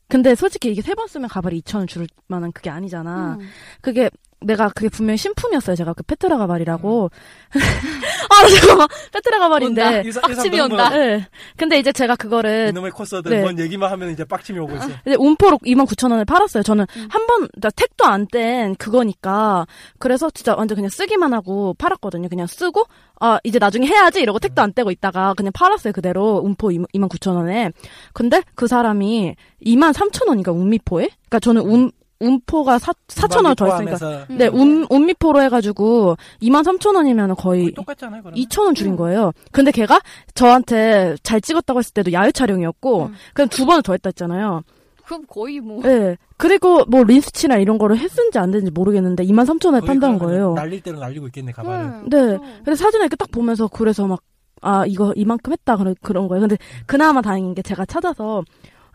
근데 솔직히 이게 세 번 쓰면 가발이 2,000원 줄 만한 그게 아니잖아. 음. 그게 내가 그게 분명히 신품이었어요. 제가 그 페트라 가발이라고. 아 잠깐만 페트라 가발인데. 온다. 빡침이 사람 온다. 네. 근데 이제 제가 그거를 이놈의 코스들 네. 뭔 얘기만 하면 이제 빡침이 오고 있어 이제 움포로 29,000원을 팔았어요. 저는 음. 한 번, 나 택도 안 뗀 그거니까. 그래서 진짜 완전 그냥 쓰기만 하고 팔았거든요. 그냥 쓰고, 아, 이제 나중에 해야지 이러고 택도 안 떼고 있다가 그냥 팔았어요. 그대로. 움포 29,000원에. 근데 그 사람이 23,000원인가, 움미포에? 그니까 저는 움, 움포가 4, 4,000원 더 했으니까. 포함해서 음. 네, 움, 움미포로 해가지고 23,000원이면 거의 거의 똑같잖아요 그럼 2,000원 줄인 음. 거예요. 근데 걔가 저한테 잘 찍었다고 했을 때도 야외 촬영이었고, 음. 그냥 두 번을 더 했다 했잖아요. 그럼 거의 뭐. 네. 그리고 뭐 린스치나 이런 거를 했는지 안 했는지 모르겠는데 23,000원에 거의 판다는 그냥 거예요. 날릴 대로 날리고 있겠네 가발을 음, 네. 그럼. 그래서 사진을 이렇게 딱 보면서 그래서 막, 아, 이거 이만큼 했다. 그런, 그런 거예요. 근데 그나마 다행인 게 제가 찾아서,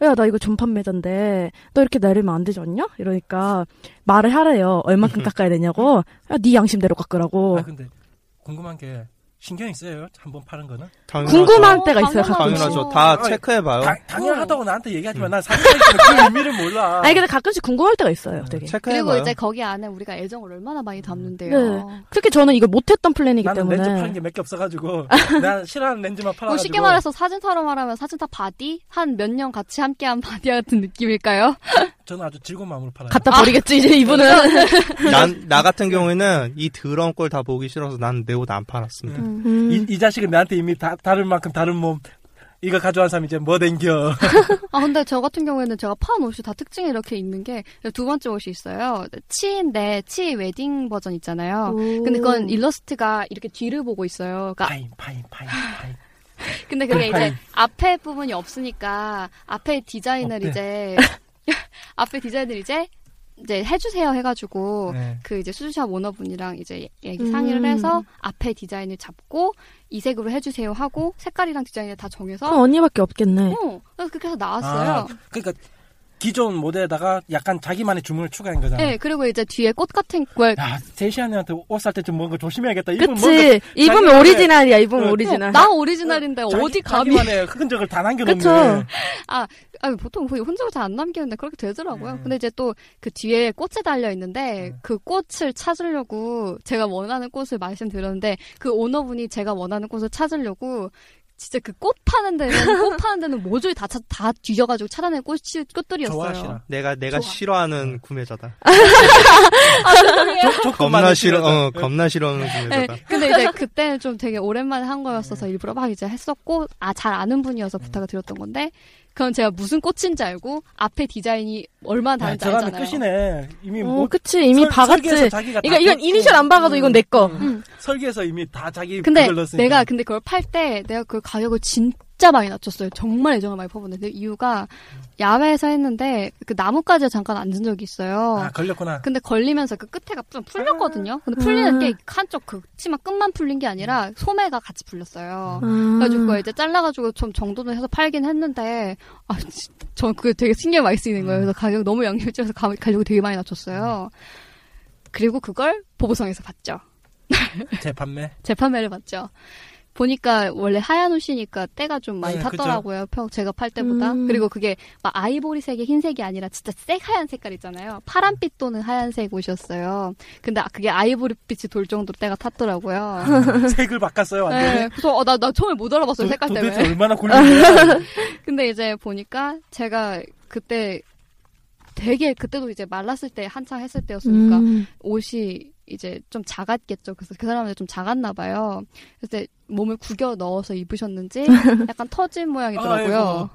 야, 나 이거 전판매자인데, 너 이렇게 내리면 안 되지 않냐? 이러니까, 말을 하래요. 얼만큼 깎아야 되냐고. 야, 네 양심대로 깎으라고. 아 근데 궁금한 게 신경이 쓰여요. 한 번 파는 거는. 당연하죠. 궁금한 어, 때가 있어요, 당연하죠. 가끔씩. 당연하죠. 다 어, 체크해봐요. 당, 당연하다고 나한테 얘기하지만 난 상상이 그 의미를 몰라. 아니, 근데 가끔씩 궁금할 때가 있어요, 되게. 체크해봐요. 그리고 이제 거기 안에 우리가 애정을 얼마나 많이 담는데요. 네. 특히 저는 이거 못했던 플랜이기 나는 렌즈 파는 때문에. 게몇 개 없어가지고 난 싫어하는 렌즈만 팔아가지고. 뭐 쉽게 말해서 사진타로 말하면 사진타 바디 한 몇 년 같이 함께한 바디 같은 느낌일까요? 저는 아주 즐거운 마음으로 팔아요. 갖다 버리겠지, 이제 이분은. 난, 나 같은 경우에는 이 더러운 걸다 보기 싫어서 난 내 옷 안 팔았습니다. 음. 이, 이 자식은 나한테 이미 다, 다른 만큼 다른 몸 이거 가져간 사람 이제 뭐 댕겨. 아 근데 저 같은 경우에는 제가 파는 옷이 다 특징이 이렇게 있는 게 두 번째 옷이 있어요. 치인데 치 웨딩 버전 있잖아요. 근데 그건 일러스트가 이렇게 뒤를 보고 있어요. 그러니까 파인 파인 파인 파인. 근데 그게 파인. 이제 앞에 부분이 없으니까 앞에 디자인을 어때? 이제 앞에 디자인을 이제 이제 해주세요 해가지고 네. 그 이제 수주샵 오너분이랑 이제 얘기 음. 상의를 해서 앞에 디자인을 잡고 이 색으로 해주세요 하고 색깔이랑 디자인을 다 정해서 그럼 언니밖에 없겠네. 어 그래서 그렇게 해서 나왔어요. 아, 그러니까 기존 모델에다가 약간 자기만의 주문을 추가한 거잖아. 네 그리고 이제 뒤에 꽃 같은 걸 야, 제시안이한테 옷 살 때 좀 뭔가 조심해야겠다. 이분 그치. 입으면 자기만의- 오리지널이야, 입으면 어, 오리지널. 나 오리지널인데 자기- 어디 감히 자기만의 흔적을 다 남겨놓네. 그쵸. 아 보통 거의 흔적을 잘 안 남기는데 그렇게 되더라고요. 음. 근데 이제 또 그 뒤에 꽃이 달려 있는데 음. 그 꽃을 찾으려고 제가 원하는 꽃을 말씀드렸는데 그 오너분이 제가 원하는 꽃을 찾으려고 진짜 그 꽃 파는 데는 꽃 파는 데는 모조리 다, 찾- 다 뒤져가지고 찾아낸 꽃이 꽃들이었어요. 좋아하시나? 내가, 내가 좋아. 싫어하는 구매자다. 조- 조건만 겁나 싫어. 어, 겁나 싫어하는 네, 구매자다. 근데 이제 그때는 좀 되게 오랜만에 한 거였어서 일부러 막 이제 했었고 아 잘 아는 분이어서 부탁을 드렸던 건데 그럼 제가 무슨 꽃인지 알고 앞에 디자인이 얼마나 야, 다른지 저라면 알잖아요. 끝이네. 이미 어, 뭐 그치. 이미 설- 박았지. 다 이건. 이니셜 안 박아도 이건 내 거. 음. 설계해서 이미 다 자기 근데. 내가 근데 그걸 팔 때 내가 그 가격을 진 짜 많이 낮췄어요. 정말 애정을 많이 퍼붓는데 이유가 야외에서 했는데 그 나뭇가지에 잠깐 앉은 적이 있어요. 아, 걸렸구나. 근데 걸리면서 그 끝에가 좀 풀렸거든요. 근데 풀리는 아. 게 한쪽 그 치마 끝만 풀린 게 아니라 소매가 같이 풀렸어요. 음. 그래가지고 이제 잘라가지고 좀 정도는 해서 팔긴 했는데 아, 진- 전 그게 되게 신경 많이 쓰이는 거예요. 그래서 가격 너무 양념이 쪄서 가- 가격을 되게 많이 낮췄어요. 그리고 그걸 보보성에서 봤죠. 재판매. 재판매를 봤죠. 보니까 원래 하얀 옷이니까 때가 좀 많이 네, 탔더라고요. 평 제가 팔 때보다. 음. 그리고 그게 막 아이보리색의 흰색이 아니라 진짜 색 하얀 색깔 있잖아요. 파란빛 또는 하얀색 옷이었어요. 근데 아- 그게 아이보리빛이 돌 정도로 때가 탔더라고요. 색을 바꿨어요, 완전히. 네, 그래서 어, 나, 나 처음에 못 알아봤어요. 도- 색깔 도대체 때문에. 얼마나 거야? 근데 이제 보니까 제가 그때 되게 그때도 이제 말랐을 때 한창 했을 때였으니까 음. 옷이 이제 좀 작았겠죠. 그래서 그 사람한테 좀 작았나 봐요. 그래서 몸을 구겨 넣어서 입으셨는지 약간 터진 모양이더라고요. 아이고.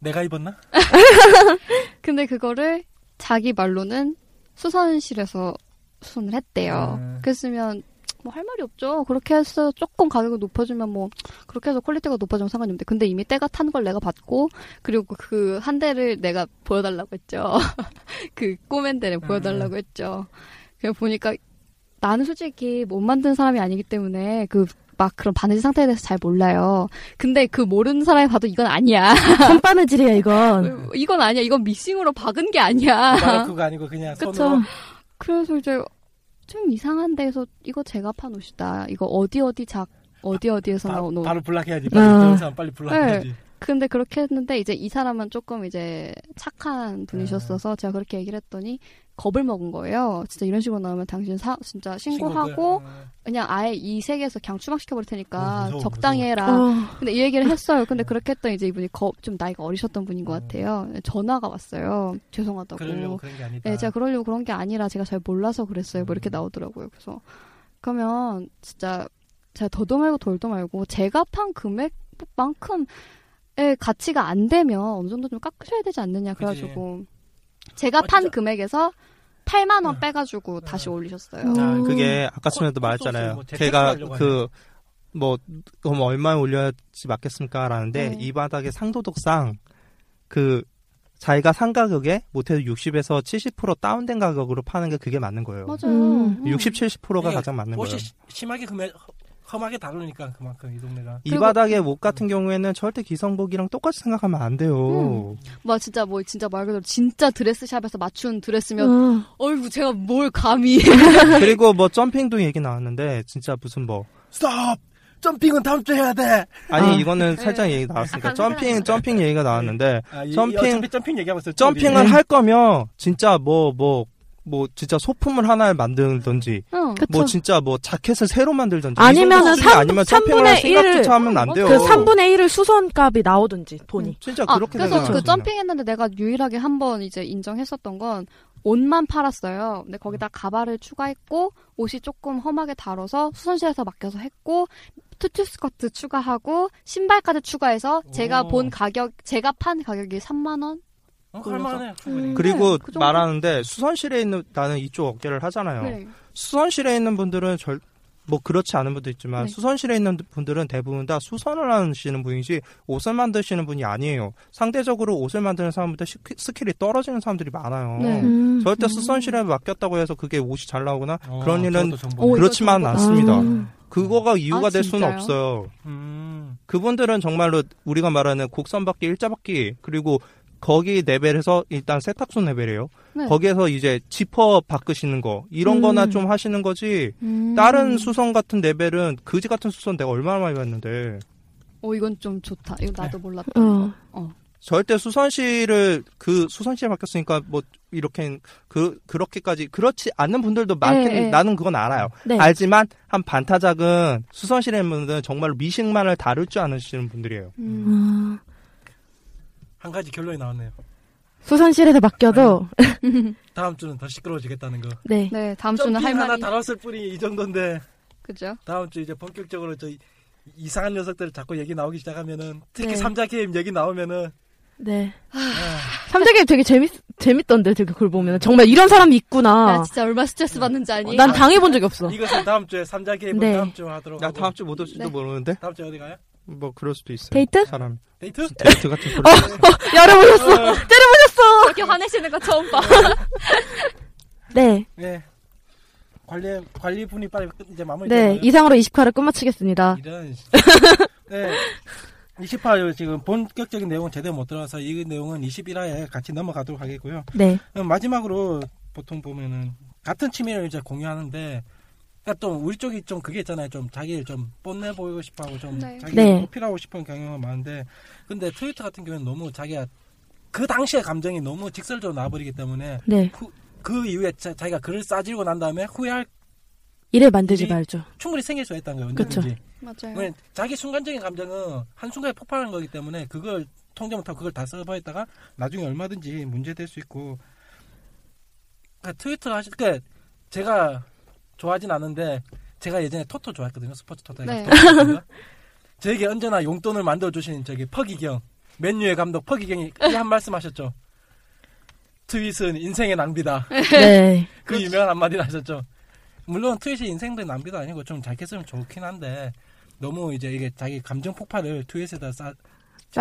내가 입었나? 근데 그거를 자기 말로는 수선실에서 수선을 했대요. 음. 그랬으면 뭐 할 말이 없죠. 그렇게 해서 조금 가격을 높여주면 뭐 그렇게 해서 quality가 높아지면 상관이 없는데 근데 이미 때가 탄 걸 내가 받고 그리고 그 한 데를 내가 보여달라고 했죠. 그 꼬맨 데를 보여달라고 했죠. 그래 보니까 나는 솔직히 못 만든 사람이 아니기 때문에 그 막 그런 바느질 상태에 대해서 잘 몰라요. 근데 그 모르는 사람이 봐도 이건 아니야. 손바느질이야, 이건. 이건 아니야. 이건 미싱으로 박은 게 아니야. 그거 아니고 그냥 그쵸. 손으로. 그래서 이제 좀 이상한 데서 이거 제가 판 옷이다. 이거 어디 어디 작 어디 어디에서 바, 나온 옷. 바로 블락해야지. 아. 빨리 사람 빨리 블락해야지. 근데 그렇게 했는데 이제 이 사람은 조금 이제 착한 분이셨어서 제가 그렇게 얘기를 했더니 겁을 먹은 거예요. 진짜 이런 식으로 나오면 당신 사 진짜 신고하고 신고를, 어. 그냥 아예 이 세계에서 그냥 추방시켜 버릴 테니까 어, 무서워, 적당히 무서워. 해라. 어. 근데 이 얘기를 했어요. 근데 그렇게 했더니 이제 이분이 거- 좀 나이가 어리셨던 분인 것 어. 같아요. 전화가 왔어요. 죄송하다고. 그러려고 그런 게 아니다. 네, 제가 그러려고 그런 게 아니라 제가 잘 몰라서 그랬어요. 뭐 이렇게 음. 나오더라고요. 그래서 그러면 진짜 제가 더도 말고 덜도 말고 제가 판 금액만큼의 가치가 안 되면 어느 정도 좀 깎으셔야 되지 않느냐 그래가지고 제가 어, 판. 금액에서 8만 원 어. 빼가지고 다시 어. 올리셨어요. 어. 아, 그게 아까 코- 전에도 코 말했잖아요. 뭐 걔가 그, 뭐, 그럼 얼마에 올려야지 맞겠습니까? 라는데, 네. 이 바닥의 상도덕상, 그, 자기가 산 가격에 못해도 60에서 70% 다운된 가격으로 파는 게 그게 맞는 거예요. 맞아요. 음. 음. 60, 70%가 네, 가장 맞는 거예요. 시- 심하게 금액 험하게 다루니까 그만큼 이 동네가. 이 바닥의 옷 같은 경우에는 절대 기성복이랑 똑같이 생각하면 안 돼요. 뭐 진짜 뭐 진짜 말 그대로 진짜 드레스샵에서 맞춘 드레스면 어. 어이구 제가 뭘 감히 그리고 뭐 점핑도 얘기 나왔는데, 진짜 무슨 뭐, 스톱! 점핑은 다음 주에 해야 돼. 아니 아. 이거는 살짝 얘기 나왔으니까 점핑 점핑 얘기가 나왔는데 아, 이, 점핑- 어차피 점핑 얘기하고 있어요. 점핑을 할 거면 진짜 뭐뭐 뭐 진짜 소품을 하나를 만들든지 응. 그쵸. 뭐 진짜 뭐 자켓을 새로 만들든지 아니면은 이 정도 수준이 삼- 아니면 삼분의 점핑을 할 일을- 생각조차 하면 안 돼요. 그 3분의 1을 수선값이 나오든지 돈이. 진짜 아, 그렇게 그래서 그 점핑했는데 내가 유일하게 한 번 이제 인정했었던 건 옷만 팔았어요. 근데 거기다 가발을 추가했고 옷이 조금 험하게 다뤄서 수선실에서 맡겨서 했고 투투 스커트 추가하고 신발까지 추가해서 제가 오. 본 가격 제가 판 가격이 3만 원. 어, 할만해 충분히. 음. 그리고 네, 그. 말하는데 수선실에 있는 나는 이쪽 업계를 하잖아요. 네. 수선실에 있는 분들은 절 뭐 그렇지 않은 분도 있지만 네. 수선실에 있는 분들은 대부분 다 수선을 하시는 분이지 옷을 만드시는 분이 아니에요. 상대적으로 옷을 만드는 사람보다 시- skill이 떨어지는 사람들이 많아요. 네. 음. 절대 수선실에 맡겼다고 해서 그게 옷이 잘 나오거나 어, 그런 일은 그렇지만 정보- 않습니다. 음. 그거가 이유가 아, 될 수는? 없어요. 음. 그분들은 정말로 우리가 말하는 곡선박기, 일자박기 그리고 거기 레벨에서 일단 세탁소 레벨이에요. 네. 거기에서 이제 지퍼 바꾸시는 거 이런 음. 거나 좀 하시는 거지. 음. 다른 수선 같은 레벨은 그지 같은 수선 내가 얼마나 많이 봤는데 어 이건 좀 좋다. 이거 나도 몰랐다. 어. 절대 수선실을 그 수선실에 바뀌었으니까 뭐 이렇게 그 그렇게까지 그렇지 않는 분들도 많긴 예, 예. 나는 그건 알아요. 네. 알지만 한 반타작은 수선실에 있는 분들은 정말로 미식만을 다룰 줄 아시는 분들이에요. 음. 어. 한 가지 결론이 나왔네요. 수선실에서 맡겨도 다음 주는 더 시끄러워지겠다는 거. 네. 네 다음 주는 할 하나 말이 다뤘을 뿐이 이 정도인데 그죠? 다음 주 이제 본격적으로 저 이- 이상한 녀석들 자꾸 얘기 나오기 시작하면은 특히 네. 삼자 게임 얘기 나오면은 네. 아, 삼자 게임 되게 재밌 재밌던데 되게 그걸 보면 정말 이런 사람이 야 있구나. 진짜 얼마나 스트레스 받는지 아니? 난 당해본 적이 없어. 이것은 다음 주에 삼자 게임은 네. 다음 주 하도록 나 하고 다음 주 못 올지도 네. 모르는데 다음 주에 어디 가요? 뭐 그럴 수도 있어요. 데이트? 사람 데이트? 데이트 같은 소리. 열어보셨어. 그렇게 화내시는 거 처음 봐. 네. 네. 관리 관리 분이 빨리 끝- 이제 마무리. 네. 이상으로 20화를 끝마치겠습니다. 이런. 네. 28일 지금 본격적인 내용은 제대로 못 들어가서 이 내용은 21화에 같이 넘어가도록 하겠고요. 네. 그럼 마지막으로 보통 보면은 같은 취미를 이제 공유하는데 그러니까 또 우리 쪽이 좀 그게 있잖아요. 좀 자기를 좀 뽐내 보이고 싶어하고 좀 네. 자기를 네. 어필하고 싶은 경향가 많은데 근데 트위터 같은 경우는 너무 자기가 그 당시의 감정이 너무 직설적으로 나와버리기 때문에 네. 그 이후에 자, 기가 글을 싸지르고 난 다음에 후회할 이래 만들지 말죠. 충분히 생길 수 있다는 거예요. 그쵸. 언제든지. 맞아요. 자기 순간적인 감정은 한 순간에 폭발하는 거기 때문에 그걸 통제 못하고 그걸 다 써버렸다가 나중에 얼마든지 문제될 수 있고 그러니까 트위터를 하실 때 제가 좋아하진 않는데 제가 예전에 토토 좋아했거든요 스포츠 토토 네. 저에게 언제나 용돈을 만들어 주신 저기 퍼기경 맨유의 감독 퍼기경이 이한 말씀 하셨죠 트윗은 인생의 낭비다 네. 그 유명한 한마디를 하셨죠. 물론 트윗이 인생도 낭비도 아니고 좀잘 켰으면 좋긴 한데 너무 이제 이게 자기 감정 폭발을 트윗에다 싸 싸-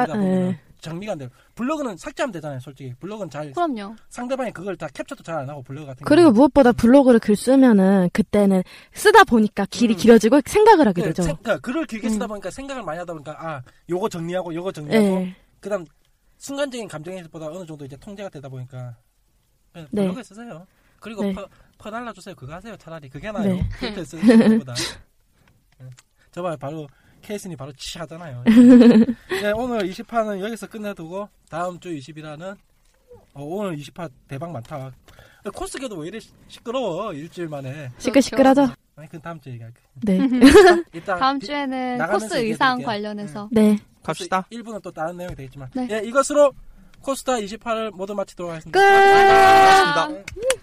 싸다 보면 네. 정리가 안 돼요. 블로그는 삭제하면 되잖아요, 솔직히. 블로그는 잘 그럼요. 상대방이 그걸 다 캡처도 잘 안 하고 블로그 같은 그리고 경우는. 무엇보다 블로그를 글 쓰면은 그때는 쓰다 보니까 길이 음. 길어지고 생각을 하게 네, 되죠. 생- 그러니까 글을 길게 쓰다 음. 보니까 생각을 많이 하다 보니까 아 요거 정리하고 요거 정리하고 네. 그다음 순간적인 감정에서보다 어느 정도 이제 통제가 되다 보니까 그냥 네. 블로그에 쓰세요. 그리고 네. 퍼, 퍼 달라주세요. 그거 하세요. 차라리 그게 나아요. 네. 트위터에 쓰는 것보다. 네. 저번에 바로 케이슨이 바로 치 하잖아요. 네, 오늘 20화는 여기서 끝내두고 다음 주 20일화는 어, 오늘 20화 대박 많다. 코스계도 왜 이래 시- 시끄러워 일주일 만에. 시끌시끌하죠? 아니 그 다음 주에 얘기할게. 네. 일단 다음 비- 주에는 코스 의상. 관련해서 네. 갑시다. 1부는 또 다른 내용이 되겠지만. 네. 예, 이것으로 코스타 28을 모두 마치도록 하겠습니다. 끝! 고맙습니다.「